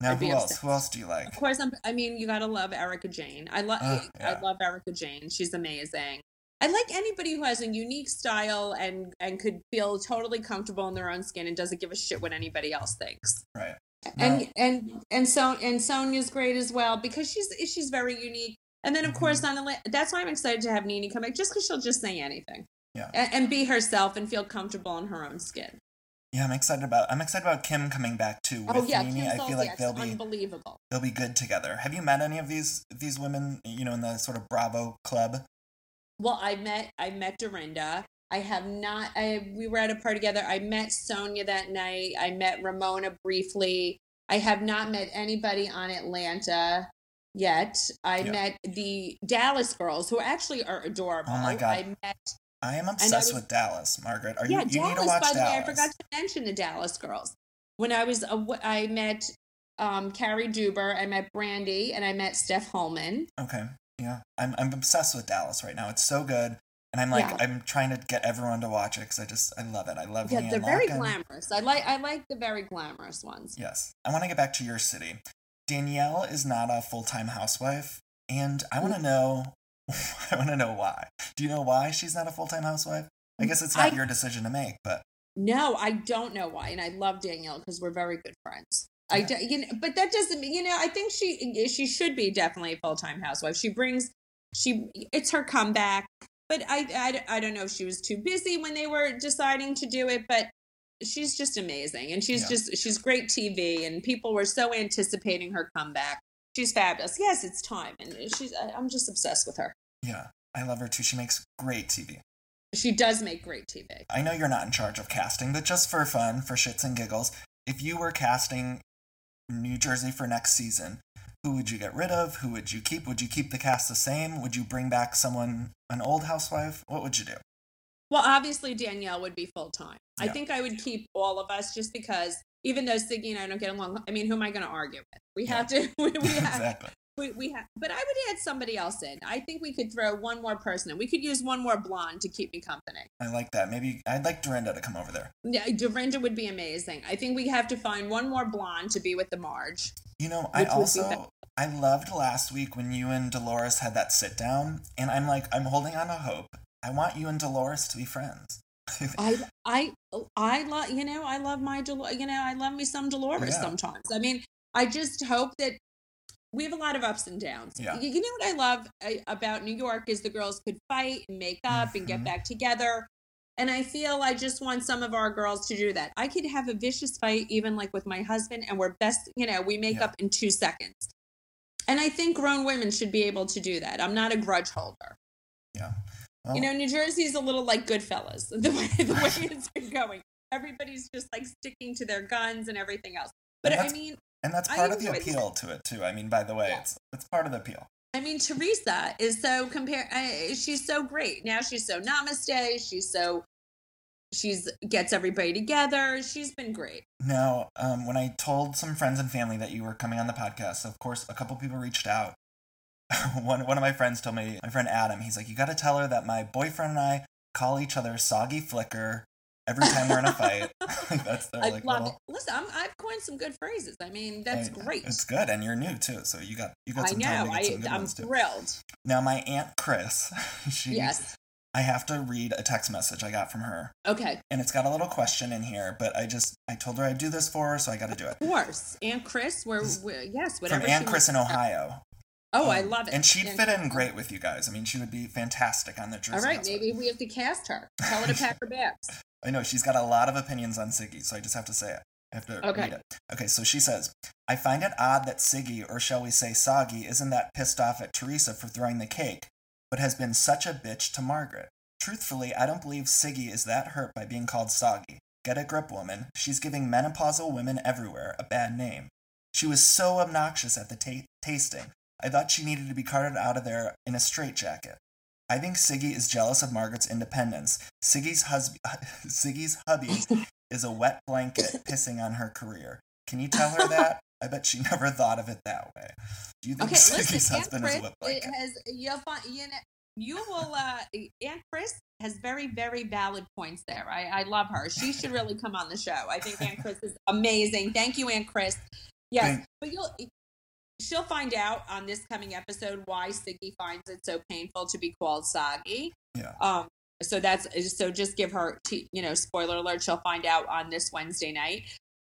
Now, I'd who else? obsessed. Who else do you like? Of course, I'm, I mean, you gotta love Erika Jayne. I love, Ugh, yeah. I love Erika Jayne. She's amazing. I like anybody who has a unique style and and could feel totally comfortable in their own skin and doesn't give a shit what anybody else thinks. Right. And No. and and so and Sonja's great as well because she's she's very unique. And then of Mm-hmm. course on the that's why I'm excited to have NeNe come back just because she'll just say anything. Yeah. And, and be herself and feel comfortable in her own skin. Yeah, I'm excited about. I'm excited about Kim coming back too oh, with oh yeah, NeNe. Kim's I feel like they'll be unbelievable. they'll be good together. Have you met any of these these women? You know, in the sort of Bravo club. Well, I met I met Dorinda. I have not. I we were at a party together. I met Sonja that night. I met Ramona briefly. I have not met anybody on Atlanta yet. I Yeah. met the Dallas girls, who actually are adorable. Oh my God. I met I am I obsessed was- with Dallas, Margaret. Are yeah, you? You Dallas. need to watch by the Dallas. way, I forgot to mention the Dallas girls. When I was, I met um, Cary Deuber. I met Brandi, and I met Steph Hollman. Okay. Yeah. I'm I'm obsessed with Dallas right now. It's so good. and I'm like Yeah. I'm trying to get everyone to watch it because I just I love it. I love Yeah, LeeAnne they're very Locken. glamorous. I like I like the very glamorous ones. Yes, I want to get back to your city. Danielle is not a full time housewife, and I Mm. want to know. I want to know why. Do you know why she's not a full time housewife? I guess it's not I- your decision to make, but No, I don't know why, and I love Danielle because we're very good friends. I do, you know, but that doesn't mean you know. I think she eh, she should be definitely a full time housewife. She brings she it's her comeback, but I, I I don't know if she was too busy when they were deciding to do it, but she's just amazing, and she's Yeah. just she's great TV, and people were so anticipating her comeback. She's fabulous. Yes, it's time, and she's I- I'm just obsessed with her. yeah, I love her too. She makes great TV. She does make great TV. I know you're not in charge of casting, but just for fun, for shits and giggles, if you were casting New Jersey for next season, who would you get rid of? Who would you keep? Would you keep the cast the same? Would you bring back someone, an old housewife? What would you do? Well, obviously Danielle would be full time. I think I would keep all of us just because even though Siggy and I don't get along, I mean, who am I going to argue with? We have to. We, we have. exactly. We, we have. But I would add somebody else in. I think we could throw one more person in. We could use one more blonde to keep me company. I like that. Maybe I'd like Dorinda to come over there. Yeah, Dorinda would be amazing. I think we have to find one more blonde to be with the Marge. You know, I Which would be also I loved last week when you and Dolores had that sit down, and I'm like, I'm holding on to hope. I want you and Dolores to be friends. I I I love you know I love my Dol- you know I love me some Dolores Yeah. sometimes. I mean I just hope that we have a lot of ups and downs. Yeah. You, you know what I love uh, about New York is the girls could fight and make up and get Mhm. back together. And I feel I just want some of our girls to do that. I could have a vicious fight even like with my husband and we're best, you know, we make Yeah. up in 2 seconds. And I think grown women should be able to do that. I'm not a grudge holder. yeah. Well, You know, New Jersey's a little like Goodfellas, the way the way it's been going. Everybody's just like sticking to their guns and everything else. But I mean, and that's I part of the appeal to it too. I mean, by the way, Yeah. it's it's part of the appeal. I mean, Teresa is so compare. Uh, she's so great now. She's so namaste. She's so she's gets everybody together. She's been great. Now, um, when I told some friends and family that you were coming on the podcast, of course, a couple people reached out. one one of my friends told me, my friend Adam, he's like, you got to tell her that my boyfriend and I call each other soggy flicker every time we're in a fight. that's their I like love little. it. Listen, I'm, I've coined some good phrases. I mean, that's I- great. It's good, and you're new too, so you got you got I some time know. to get some I good I'm ones too. thrilled. Now, my aunt Chris, she, Yes. I have to read a text message I got from her, Okay. and it's got a little question in here. But I just I told her I'd do this for her, so I got to do it. Of course, Aunt Chris. Where, where yes, whatever. From Aunt Chris in. Ohio. Oh, I Um, love it. And she'd fit in great with you guys. I mean, she would be fantastic on the Jersey. All right, maybe we have to cast her. Tell her to pack her bags. I know she's got a lot of opinions on Siggy, so I just have to say it. I have to Okay. read it. Okay, so she says, I find it odd that Siggy, or shall we say Soggy, isn't that pissed off at Teresa for throwing the cake, but has been such a bitch to Margaret. Truthfully, I don't believe Siggy is that hurt by being called Soggy. Get a grip, woman. She's giving menopausal women everywhere a bad name. She was so obnoxious at the ta- tasting. I thought she needed to be carted out of there in a straitjacket. I think Siggy is jealous of Margaret's independence. Siggy's, hus- Siggy's hubby is a wet blanket pissing on her career. Can you tell her that? I bet she never thought of it that way. Do you think Okay, Siggy's listen, husband Chris is a wet blanket? has you'll find you know you will uh Aunt Chris has very very valid points there. I I love her. She should really come on the show. I think Aunt Chris is amazing. Thank you, Aunt Chris. Yes, Thank- but you'll she'll find out on this coming episode why Siggy finds it so painful to be called Soggy. Yeah. Um. So that's so. Just give her, t- you know, spoiler alert. She'll find out on this Wednesday night.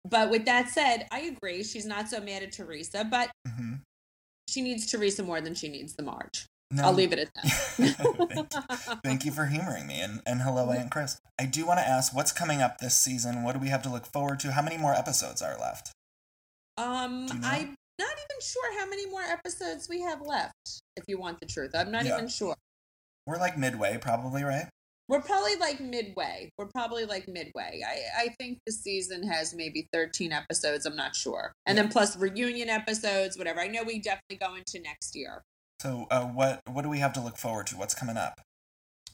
But with that said, I agree. She's not so mad at Teresa, but hmm she needs Teresa more than she needs the Marge. No. I'll leave it at that. Thank you for humoring me, and, and hello, Aunt Chris. I do want to ask, what's coming up this season? What do we have to look forward to? How many more episodes are left? um, you know? I'm not even sure how many more episodes we have left. If you want the truth, I'm not Yeah. even sure. We're like midway, probably, right? We're probably like midway. We're probably like midway. I, I think the season has maybe 13 episodes. I'm not sure. And then plus reunion episodes, whatever. I know we definitely go into next year. So, uh, what what do we have to look forward to? What's coming up?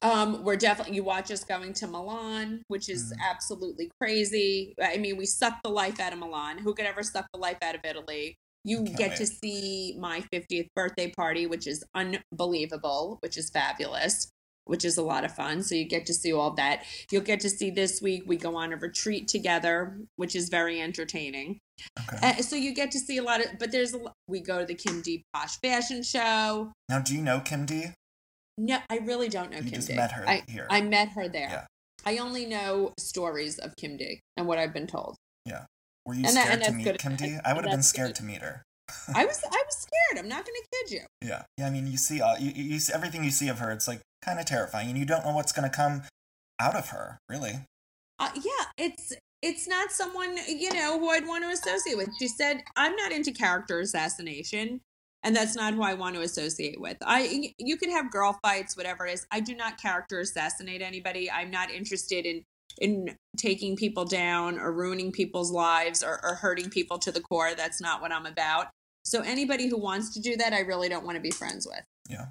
Um, we're definitely you watch us going to Milan, which is Mhm. absolutely crazy. I mean, we suck the life out of Milan. Who could ever suck the life out of Italy? You Can't get wait. to see my 50th birthday party, which is unbelievable, which is fabulous. which is a lot of fun. So you get to see all that. You'll get to see this week we go on a retreat together, which is very entertaining. Okay. Uh, so you get to see a lot of, but there's a we go to the Kim D Posh Fashion Show. Now, do you know Kim D? No, I really don't know You Kim just D. met her I, here. I met her there. Yeah. I only know stories of Kim D and what I've been told. Yeah. Were you And that- scared and to meet good. Kim D? And I would have been scared good. to meet her. I was I was scared. I'm not going to kid you. Yeah. Yeah. I mean, you see, all, you, you you see everything you see of her. It's like kind of terrifying, and you don't know what's going to come out of her. Really. Uh, yeah, it's it's not someone you know who I'd want to associate with. She said, "I'm not into character assassination, and that's not who I want to associate with." I you could have girl fights, whatever it is. I do not character assassinate anybody. I'm not interested in in taking people down or ruining people's lives or, or hurting people to the core. That's not what I'm about. So anybody who wants to do that, I really don't want to be friends with. Yeah.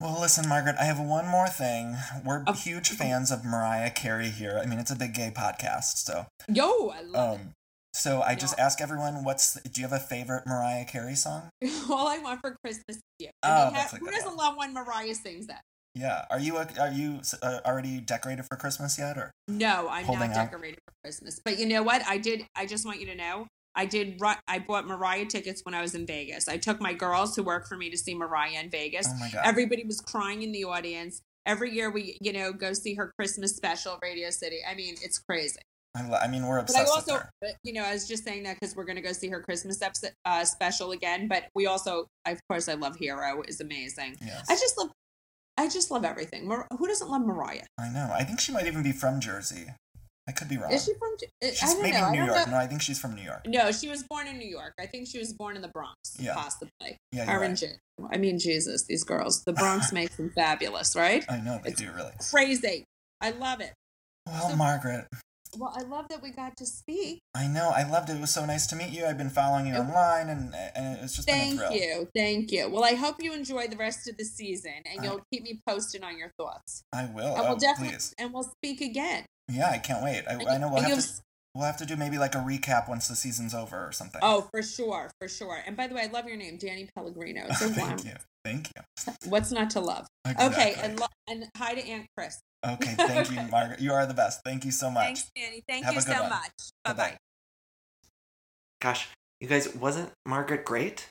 Well, listen, Margaret, I have one more thing. We're Oh. huge fans of Mariah Carey here. I mean, it's a big gay podcast, so Yo, I love um, so I just ask everyone, what's do you have a favorite Mariah Carey song? it. All I want for Christmas is you. I Oh, mean, that's ha- a who doesn't love when Mariah sings that? Yeah. Are you a, are you uh, already decorated for Christmas yet, or? No, I'm not out. decorated for Christmas. But you know what? I did. I just want you to know. I did. I bought Mariah tickets when I was in Vegas. I took my girls who work for me to see Mariah in Vegas. Oh my God. Everybody was crying in the audience. Every year we, you know, go see her Christmas special, Radio City. I mean, it's crazy. I, lo- I mean, we're But I obsessed also, with her. but, you know, I was just saying that because we're going to go see her Christmas episode, uh, special again. But we also, of course, I love Hero is amazing. Yes. I just love, I just love everything. Mar- who doesn't love Mariah? I know. I think she might even be from Jersey. I could be wrong. Is she from? I She's don't maybe know. I New York. know. No, I think she's from New York. No, she was born in New York. I think she was born in the Bronx, Yeah. possibly. Yeah, Her right. I mean, Jesus, these girls. The Bronx makes them fabulous, right? I know they do really. Crazy. I love it. Well, So- Margaret, Well, I love that we got to speak. I know. I loved it. It was so nice to meet you. I've been following you online, and, and it's just been a Thank you. Thank you. Well, I hope you enjoy the rest of the season and I- you'll keep me posted on your thoughts. I will. and oh, we'll definitely please. and we'll speak again. Yeah, I can't wait. I, I know we'll have to. We'll have to do maybe like a recap once the season's over or something. Oh, for sure, for sure. And by the way, I love your name, Danny Pellegrino. Thank you. Thank you. What's not to love? Okay, and lo- and hi to Aunt Chris. Okay, thank you, Margaret. You are the best. Thank you so much. Thanks, Danny. Thank Have you a good so one. much. Bye bye. Gosh, you guys, wasn't Margaret great?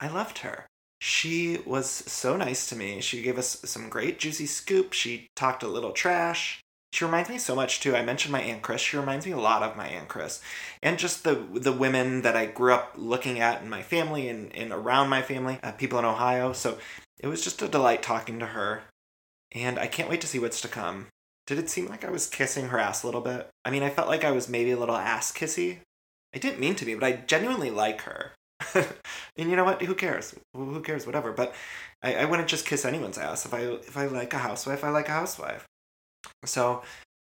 I loved her. She was so nice to me. She gave us some great juicy scoop. She talked a little trash. She reminds me so much too. I mentioned my aunt Chris. She reminds me a lot of my aunt Chris, and just the the women that I grew up looking at in my family and, and around my family, uh, people in Ohio. So it was just a delight talking to her, and I can't wait to see what's to come. Did it seem like I was kissing her ass a little bit? I mean, I felt like I was maybe a little ass kissy. I didn't mean to be, but I genuinely like her. and you know what? Who cares? Who cares? Whatever. But I, I wouldn't just kiss anyone's ass. If I if I like a housewife, I like a housewife. So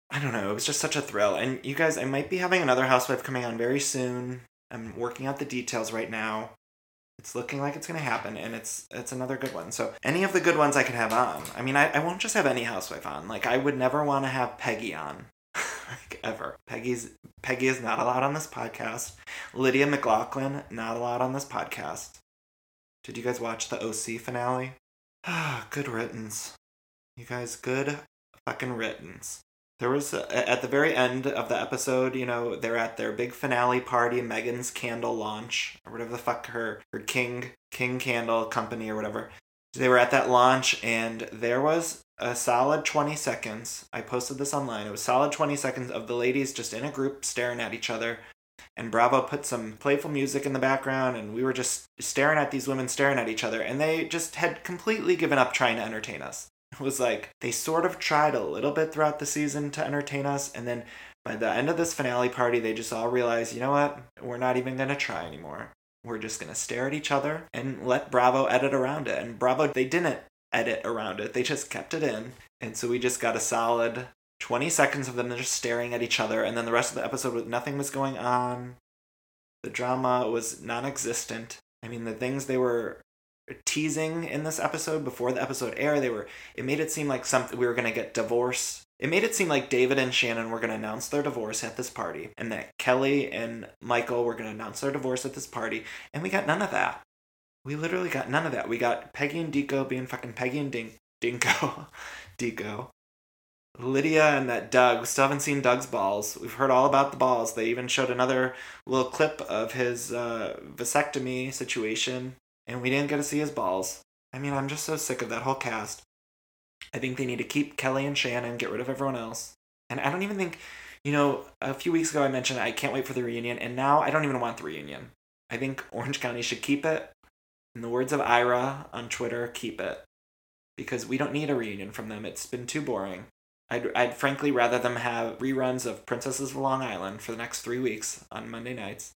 I don't know. It was just such a thrill. And you guys, I might be having another housewife coming on very soon. I'm working out the details right now. It's looking like it's gonna happen, and it's it's another good one. So any of the good ones I can have on. I mean, I, I won't just have any housewife on. Like I would never want to have Peggy on, like ever. Peggy's Peggy is not allowed on this podcast. Lydia McLaughlin not allowed on this podcast. Did you guys watch the OC finale? Ah, good riddance. You guys, good fucking riddance. There was uh, a, at the very end of the episode, you know, they're at their big finale party, Meghan's candle launch, or whatever the fuck her her King King Candle Company or whatever. They were at that launch, and there was a solid twenty seconds. I posted this online. It was solid twenty seconds of the ladies just in a group staring at each other. And Bravo put some playful music in the background, and we were just staring at these women staring at each other, and they just had completely given up trying to entertain us. Was like they sort of tried a little bit throughout the season to entertain us, and then by the end of this finale party, they just all realized, you know what? We're not even gonna try anymore. We're just gonna stare at each other and let Bravo edit around it. And Bravo, they didn't edit around it, they just kept it in. And so we just got a solid 20 seconds of them just staring at each other, and then the rest of the episode, was- nothing was going on. The drama was non existent. I mean, the things they were teasing in this episode before the episode aired, they were it made it seem like something we were gonna get divorce. It made it seem like David and Shannon were gonna announce their divorce at this party, and that Kelly and Michael were gonna announce their divorce at this party, and we got none of that. We literally got none of that. We got Peggy and Dico being fucking Peggy and Dink, Dinko, Dico, Lydia, and that Doug. We still haven't seen Doug's balls. We've heard all about the balls. They even showed another little clip of his uh, vasectomy situation, and we didn't get to see his balls. I mean, I'm just so sick of that whole cast. I think they need to keep Kelly and Shannon, get rid of everyone else. And I don't even think, you know, a few weeks ago I mentioned I can't wait for the reunion, and now I don't even want the reunion. I think Orange County should keep it. In the words of Ira on Twitter, keep it. Because we don't need a reunion from them. It's been too boring. I'd, I'd frankly rather them have reruns of Princesses of Long Island for the next three weeks on Monday nights.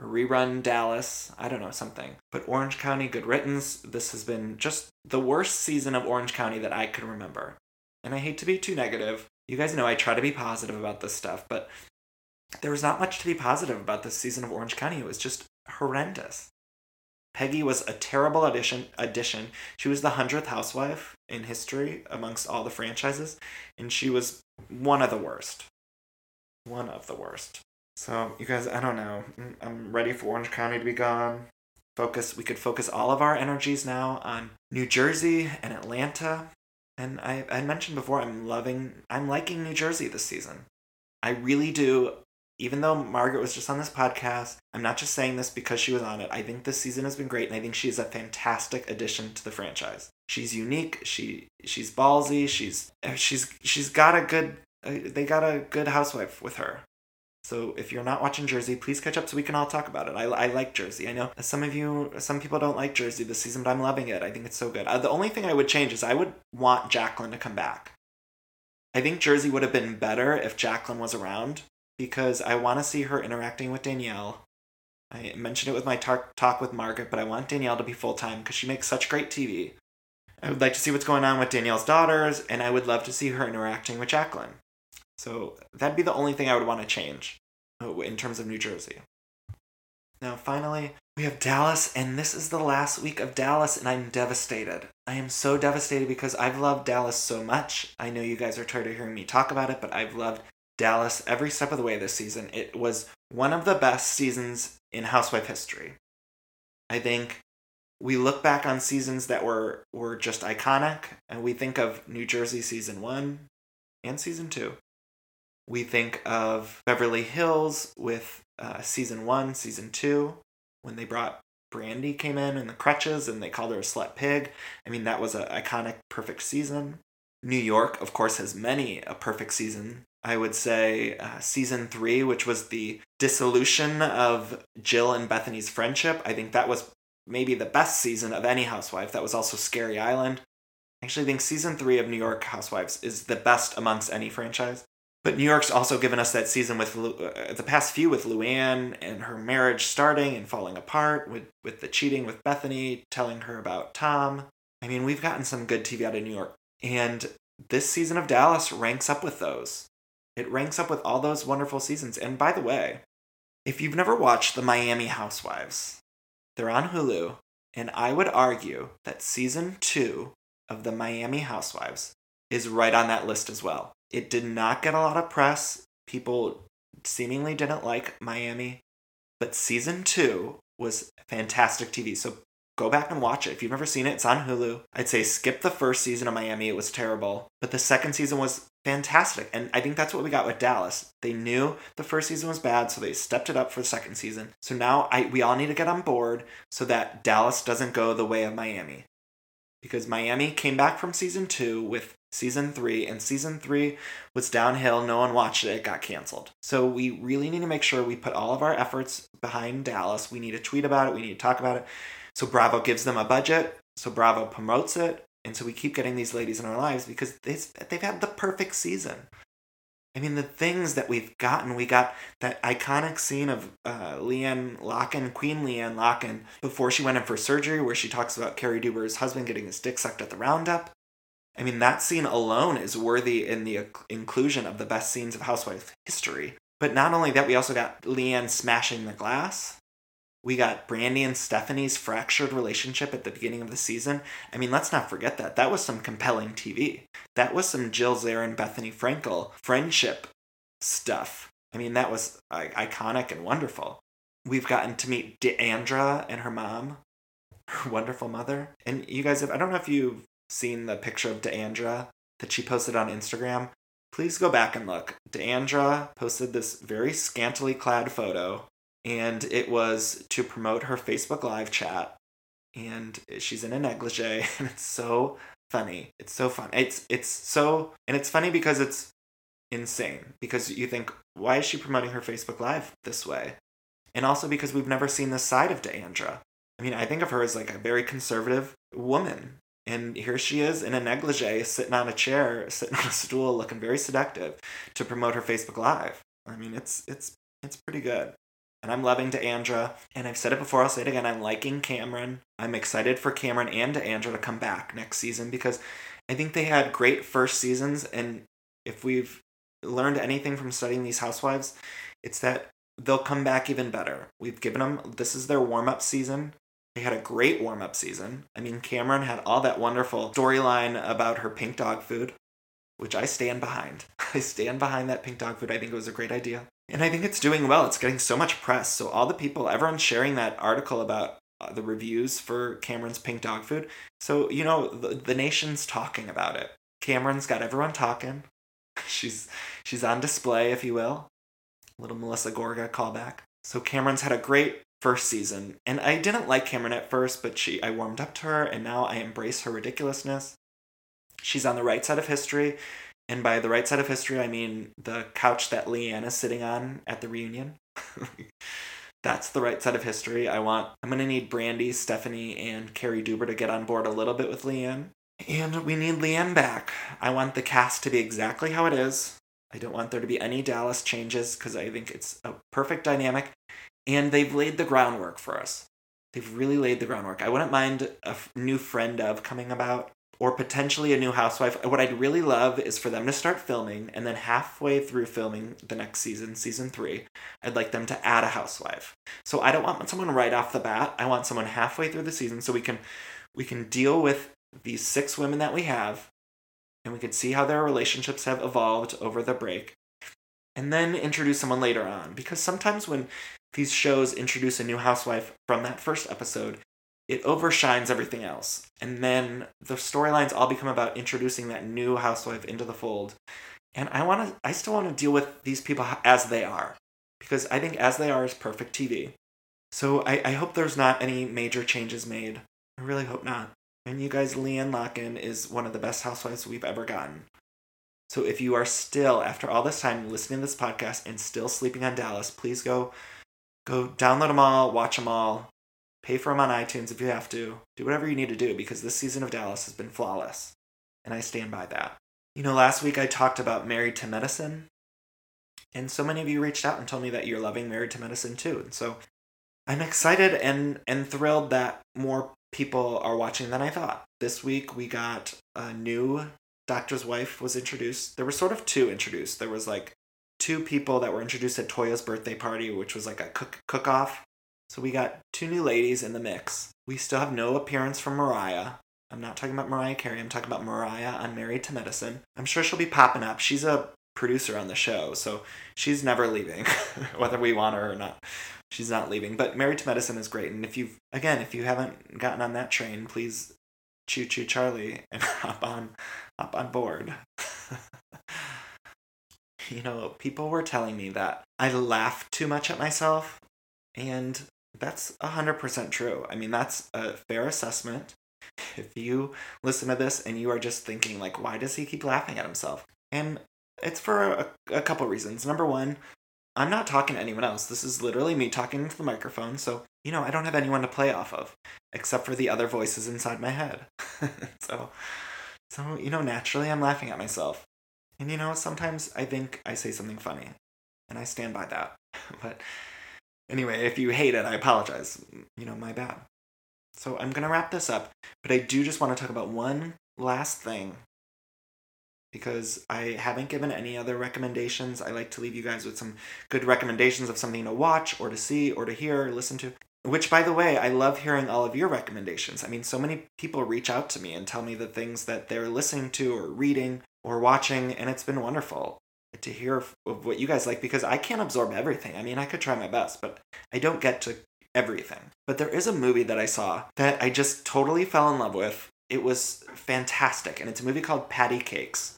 Rerun Dallas. I don't know, something. But Orange County, good riddance. This has been just the worst season of Orange County that I can remember. And I hate to be too negative. You guys know I try to be positive about this stuff, but there was not much to be positive about this season of Orange County. It was just horrendous. Peggy was a terrible addition. Addition. She was the hundredth housewife in history amongst all the franchises, and she was one of the worst. One of the worst. So you guys, I don't know. I'm ready for Orange County to be gone. Focus. We could focus all of our energies now on New Jersey and Atlanta. And I, I mentioned before, I'm loving, I'm liking New Jersey this season. I really do even though Margaret was just on this podcast, I'm not just saying this because she was on it. I think this season has been great, and I think she's a fantastic addition to the franchise. She's unique. She she's ballsy. She's she's she's got a good. Uh, they got a good housewife with her. So if you're not watching Jersey, please catch up so we can all talk about it. I, I like Jersey. I know some of you, some people don't like Jersey this season, but I'm loving it. I think it's so good. Uh, the only thing I would change is I would want Jacqueline to come back. I think Jersey would have been better if Jacqueline was around because I want to see her interacting with Danielle. I mentioned it with my talk, talk with Margaret, but I want Danielle to be full time because she makes such great TV. I would like to see what's going on with Danielle's daughters, and I would love to see her interacting with Jacqueline. So that'd be the only thing I would want to change uh, in terms of New Jersey. Now, finally, we have Dallas, and this is the last week of Dallas, and I'm devastated. I am so devastated because I've loved Dallas so much. I know you guys are tired of hearing me talk about it, but I've loved Dallas every step of the way this season. It was one of the best seasons in housewife history. I think we look back on seasons that were were just iconic and we think of New Jersey season 1 and season 2. We think of Beverly Hills with uh, season 1, season 2 when they brought Brandi came in and the crutches and they called her a slut pig. I mean that was an iconic perfect season. New York, of course, has many a perfect season I would say uh, season three, which was the dissolution of Jill and Bethenny's friendship. I think that was maybe the best season of any housewife. That was also Scary Island. Actually, I actually think season three of New York Housewives is the best amongst any franchise. But New York's also given us that season with uh, the past few with Luann and her marriage starting and falling apart, with, with the cheating with Bethenny, telling her about Tom. I mean, we've gotten some good TV out of New York. And this season of Dallas ranks up with those. It ranks up with all those wonderful seasons. And by the way, if you've never watched The Miami Housewives, they're on Hulu, and I would argue that season two of The Miami Housewives is right on that list as well. It did not get a lot of press. People seemingly didn't like Miami, but season two was fantastic TV. So go back and watch it. If you've never seen it, it's on Hulu. I'd say skip the first season of Miami, it was terrible. But the second season was fantastic. And I think that's what we got with Dallas. They knew the first season was bad, so they stepped it up for the second season. So now I we all need to get on board so that Dallas doesn't go the way of Miami. Because Miami came back from season two with season three, and season three was downhill. No one watched it, it got canceled. So we really need to make sure we put all of our efforts behind Dallas. We need to tweet about it, we need to talk about it. So Bravo gives them a budget. So Bravo promotes it. And so we keep getting these ladies in our lives because they've had the perfect season. I mean, the things that we've gotten, we got that iconic scene of uh, LeeAnne Locken, Queen LeeAnne Locken, before she went in for surgery, where she talks about Cary Deuber's husband getting his dick sucked at the roundup. I mean, that scene alone is worthy in the inclusion of the best scenes of housewife history. But not only that, we also got LeeAnne smashing the glass. We got Brandi and Stephanie's fractured relationship at the beginning of the season. I mean, let's not forget that. That was some compelling TV. That was some Jill Zarin, Bethenny Frankel friendship stuff. I mean, that was uh, iconic and wonderful. We've gotten to meet D'Andra and her mom, her wonderful mother. And you guys, have, I don't know if you've seen the picture of D'Andra that she posted on Instagram, please go back and look. D'Andra posted this very scantily clad photo, and it was to promote her Facebook Live chat. And she's in a negligee, and it's so funny. It's so fun. It's it's so and it's funny because it's insane. Because you think, why is she promoting her Facebook Live this way? And also because we've never seen this side of D'Andra. I mean, I think of her as like a very conservative woman. And here she is in a negligee, sitting on a chair, sitting on a stool, looking very seductive to promote her Facebook Live. I mean, it's it's it's pretty good. And I'm loving D'Andra. And I've said it before, I'll say it again. I'm liking Kameron. I'm excited for Kameron and D'Andra to come back next season because I think they had great first seasons. And if we've learned anything from studying these housewives, it's that they'll come back even better. We've given them, this is their warm up season. They had a great warm up season. I mean, Kameron had all that wonderful storyline about her pink dog food, which I stand behind. I stand behind that pink dog food. I think it was a great idea. And I think it's doing well. It's getting so much press. So, all the people, everyone's sharing that article about uh, the reviews for Kameron's pink dog food. So, you know, the, the nation's talking about it. Kameron's got everyone talking. She's she's on display, if you will. Little Melissa Gorga callback. So Kameron's had a great first season, and I didn't like Kameron at first, but she I warmed up to her, and now I embrace her ridiculousness. She's on the right side of history, and by the right side of history, I mean the couch that LeeAnne is sitting on at the reunion. That's the right side of history. I want. I'm gonna need Brandi, Stephanie, and Cary Deuber to get on board a little bit with LeeAnne. And we need LeeAnne back. I want the cast to be exactly how it is. I don't want there to be any Dallas changes because I think it's a perfect dynamic. And they've laid the groundwork for us. They've really laid the groundwork. I wouldn't mind a f- new friend of coming about or potentially a new housewife. What I'd really love is for them to start filming and then halfway through filming the next season, season three, I'd like them to add a housewife. So I don't want someone right off the bat. I want someone halfway through the season so we can we can deal with these six women that we have and we could see how their relationships have evolved over the break and then introduce someone later on. Because sometimes when these shows introduce a new housewife from that first episode it overshines everything else. And then the storylines all become about introducing that new housewife into the fold. And i want to i still want to deal with these people as they are. Because i think as they are is perfect tv so i, I hope there's not any major changes made. I really hope not. And you guys, LeeAnne Locken is one of the best housewives we've ever gotten. So if you are still, after all this time, listening to this podcast and still sleeping on Dallas, please go go download them all, watch them all, pay for them on iTunes if you have to. Do whatever you need to do because this season of Dallas has been flawless. And I stand by that. You know, last week I talked about Married to Medicine. And so many of you reached out and told me that you're loving Married to Medicine too. And so I'm excited and and thrilled that more people are watching than I thought. This week we got a new doctor's wife was introduced. There were sort of two introduced. There was like two people that were introduced at Toya's birthday party, which was like a cook cook off. So we got two new ladies in the mix. We still have no appearance from Mariah. I'm not talking about Mariah Carey. I'm talking about Mariah on Married to Medicine. I'm sure she'll be popping up. She's a producer on the show, so she's never leaving, whether we want her or not she's not leaving. But Married to Medicine is great, and if you've, again, if you haven't gotten on that train, please choo choo Charlie and hop on hop on board. you know, people were telling me that I laugh too much at myself, and that's hundred percent true. I mean, that's a fair assessment. If you listen to this and you are just thinking like, why does he keep laughing at himself? And it's for a, a couple reasons. Number one, I'm not talking to anyone else. This is literally me talking into the microphone, so, you know, I don't have anyone to play off of, except for the other voices inside my head. so, so, you know, naturally I'm laughing at myself. And, you know, sometimes I think I say something funny, and I stand by that. but anyway, if you hate it, I apologize. You know, my bad. So I'm going to wrap this up, but I do just want to talk about one last thing because I haven't given any other recommendations. I like to leave you guys with some good recommendations of something to watch or to see or to hear or listen to. Which, by the way, I love hearing all of your recommendations. I mean, so many people reach out to me and tell me the things that they're listening to or reading or watching, and it's been wonderful to hear of what you guys like because I can't absorb everything. I mean, I could try my best, but I don't get to everything. But there is a movie that I saw that I just totally fell in love with it was fantastic. And it's a movie called Patty Cakes.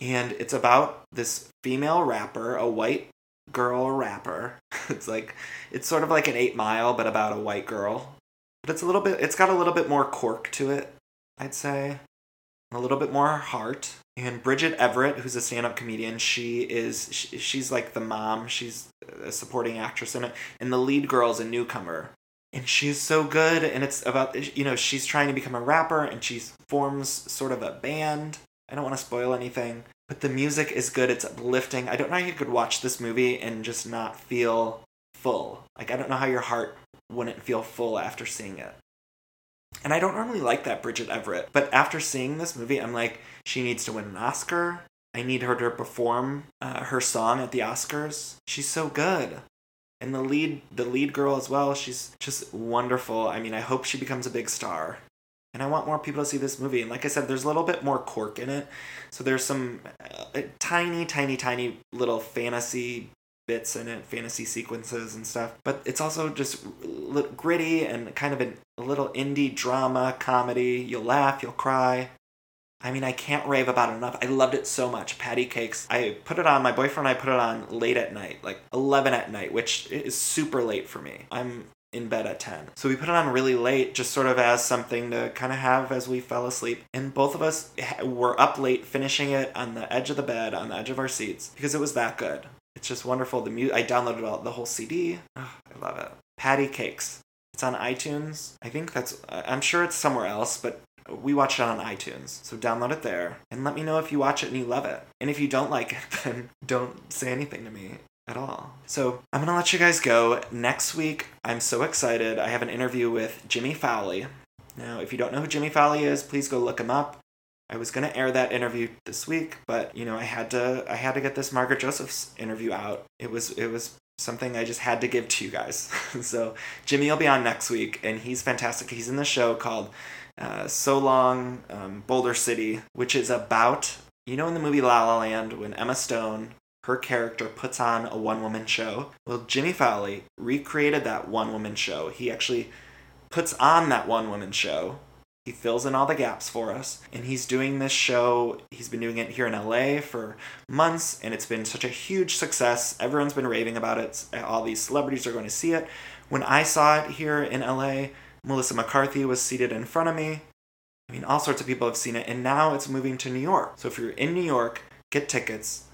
And it's about this female rapper, a white girl rapper. It's like it's sort of like an 8 Mile but about a white girl. But it's a little bit it's got a little bit more cork to it, I'd say. A little bit more heart. And Bridget Everett, who's a stand-up comedian, she is she, she's like the mom. She's a supporting actress in it, and the lead girl is a newcomer and she's so good and it's about you know she's trying to become a rapper and she forms sort of a band i don't want to spoil anything but the music is good it's uplifting. I don't know how you could watch this movie and just not feel full. Like i don't know how your heart wouldn't feel full after seeing it. And i don't normally like that bridget everett but after seeing this movie i'm like she needs to win an oscar. I need her to perform uh, her song at the oscars. She's so good. And the lead the lead girl as well she's just wonderful. I mean i hope she becomes a big star and i want more people to see this movie and like i said there's a little bit more cork in it so there's some uh, tiny tiny tiny little fantasy bits in it fantasy sequences and stuff but it's also just gritty and kind of a little indie drama comedy you'll laugh you'll cry I mean, I can't rave about it enough. I loved it so much. Patty Cakes. I put it on, my boyfriend and I put it on late at night, like 11 at night, which is super late for me. I'm in bed at 10. So we put it on really late, just sort of as something to kind of have as we fell asleep. And both of us were up late finishing it on the edge of the bed, on the edge of our seats, because it was that good. It's just wonderful. The mu- I downloaded all, the whole CD. Oh, I love it. Patty Cakes. It's on iTunes. I think that's, I'm sure it's somewhere else, but we watch it on iTunes. So download it there and let me know if you watch it and you love it. And if you don't like it, then don't say anything to me at all. So I'm gonna let you guys go. Next week, I'm so excited. I have an interview with Jimmy Fowlie. Now, if you don't know who Jimmy Fowlie is, please go look him up. I was gonna air that interview this week, but you know, I had to I had to get this Margaret Josephs interview out. It was it was something I just had to give to you guys. so Jimmy will be on next week and he's fantastic. He's in the show called uh, so Long, um, Boulder City, which is about, you know, in the movie La La Land, when Emma Stone, her character, puts on a one woman show. Well, Jimmy Fowlie recreated that one woman show. He actually puts on that one woman show. He fills in all the gaps for us. And he's doing this show, he's been doing it here in LA for months, and it's been such a huge success. Everyone's been raving about it. All these celebrities are going to see it. When I saw it here in LA, Melissa McCarthy was seated in front of me. I mean, all sorts of people have seen it, and now it's moving to New York. So if you're in New York, get tickets.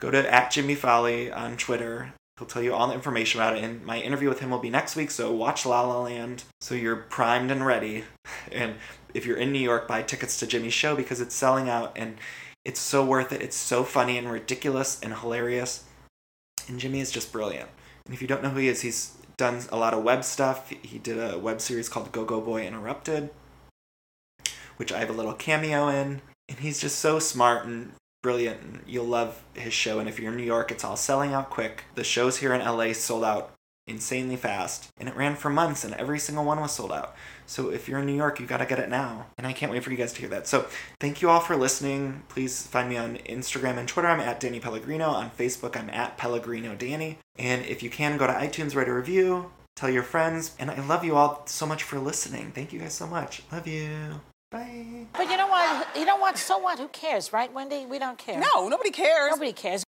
Go to at Jimmy Fowlie on Twitter. He'll tell you all the information about it. And my interview with him will be next week, so watch La La Land so you're primed and ready. And if you're in New York, buy tickets to Jimmy's show because it's selling out and it's so worth it. It's so funny and ridiculous and hilarious. And Jimmy is just brilliant. And if you don't know who he is, he's done a lot of web stuff. He did a web series called Go Go Boy Interrupted, which I have a little cameo in. And he's just so smart and brilliant. You'll love his show. And if you're in New York, it's all selling out quick. The shows here in LA sold out insanely fast. And it ran for months, and every single one was sold out. So if you're in New York, you got to get it now. And I can't wait for you guys to hear that. So thank you all for listening. Please find me on Instagram and Twitter. I'm at Danny Pellegrino. On Facebook, I'm at Pellegrino Danny. And if you can, go to iTunes, write a review, tell your friends. And I love you all so much for listening. Thank you guys so much. Love you. Bye. But you know what? You know what? So what? Who cares, right, Wendy? We don't care. No, nobody cares. Nobody cares.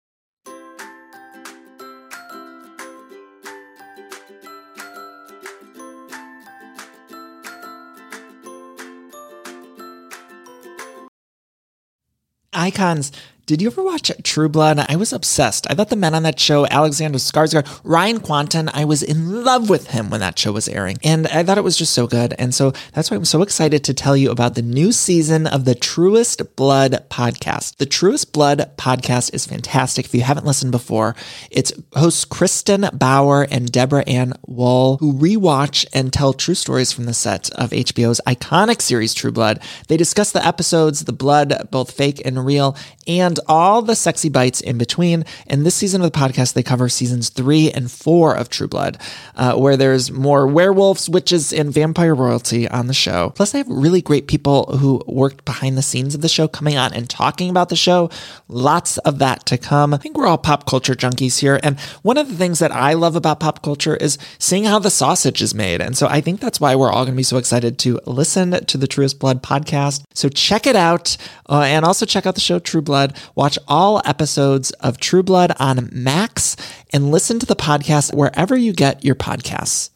Icons did you ever watch True Blood? I was obsessed. I thought the men on that show, Alexander Skarsgård, Ryan Kwanten, I was in love with him when that show was airing. And I thought it was just so good. And so that's why I'm so excited to tell you about the new season of the Truest Blood podcast. The Truest Blood podcast is fantastic. If you haven't listened before, it's hosts Kristin Bauer and Deborah Ann Woll, who rewatch and tell true stories from the set of HBO's iconic series True Blood. They discuss the episodes, the blood, both fake and real, and all the sexy bites in between. And this season of the podcast, they cover seasons three and four of True Blood, uh, where there's more werewolves, witches, and vampire royalty on the show. Plus, they have really great people who worked behind the scenes of the show coming on and talking about the show. Lots of that to come. I think we're all pop culture junkies here. And one of the things that I love about pop culture is seeing how the sausage is made. And so I think that's why we're all going to be so excited to listen to the Truest Blood podcast. So check it out. Uh, and also check out the show True Blood. Watch all episodes of True Blood on Max and listen to the podcast wherever you get your podcasts.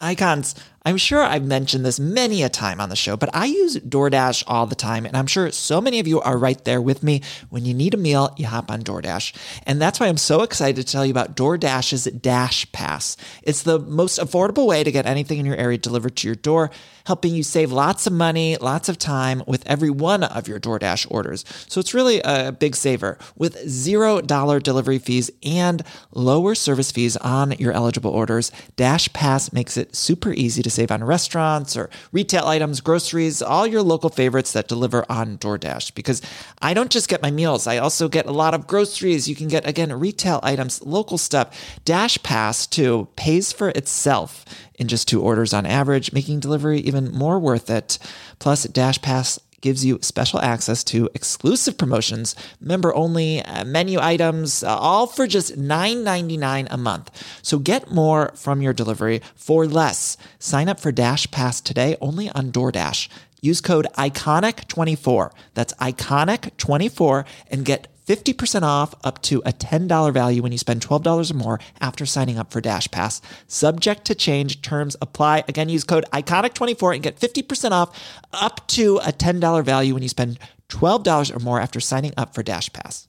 Icons. I'm sure I've mentioned this many a time on the show, but I use DoorDash all the time. And I'm sure so many of you are right there with me. When you need a meal, you hop on DoorDash. And that's why I'm so excited to tell you about DoorDash's Dash Pass. It's the most affordable way to get anything in your area delivered to your door, helping you save lots of money, lots of time with every one of your DoorDash orders. So it's really a big saver with $0 delivery fees and lower service fees on your eligible orders. Dash Pass makes it super easy to save on restaurants or retail items, groceries, all your local favorites that deliver on DoorDash. Because I don't just get my meals, I also get a lot of groceries. You can get, again, retail items, local stuff. Dash Pass, too, pays for itself in just two orders on average, making delivery even more worth it. Plus, Dash Pass gives you special access to exclusive promotions, member only uh, menu items, uh, all for just $9.99 a month. So get more from your delivery for less. Sign up for Dash Pass today only on DoorDash. Use code ICONIC24. That's ICONIC24 and get 50% off up to a $10 value when you spend $12 or more after signing up for Dash Pass. Subject to change, terms apply. Again, use code ICONIC24 and get 50% off up to a $10 value when you spend $12 or more after signing up for Dash Pass.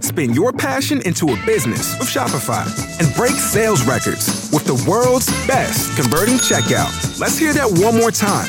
Spin your passion into a business with Shopify and break sales records with the world's best converting checkout. Let's hear that one more time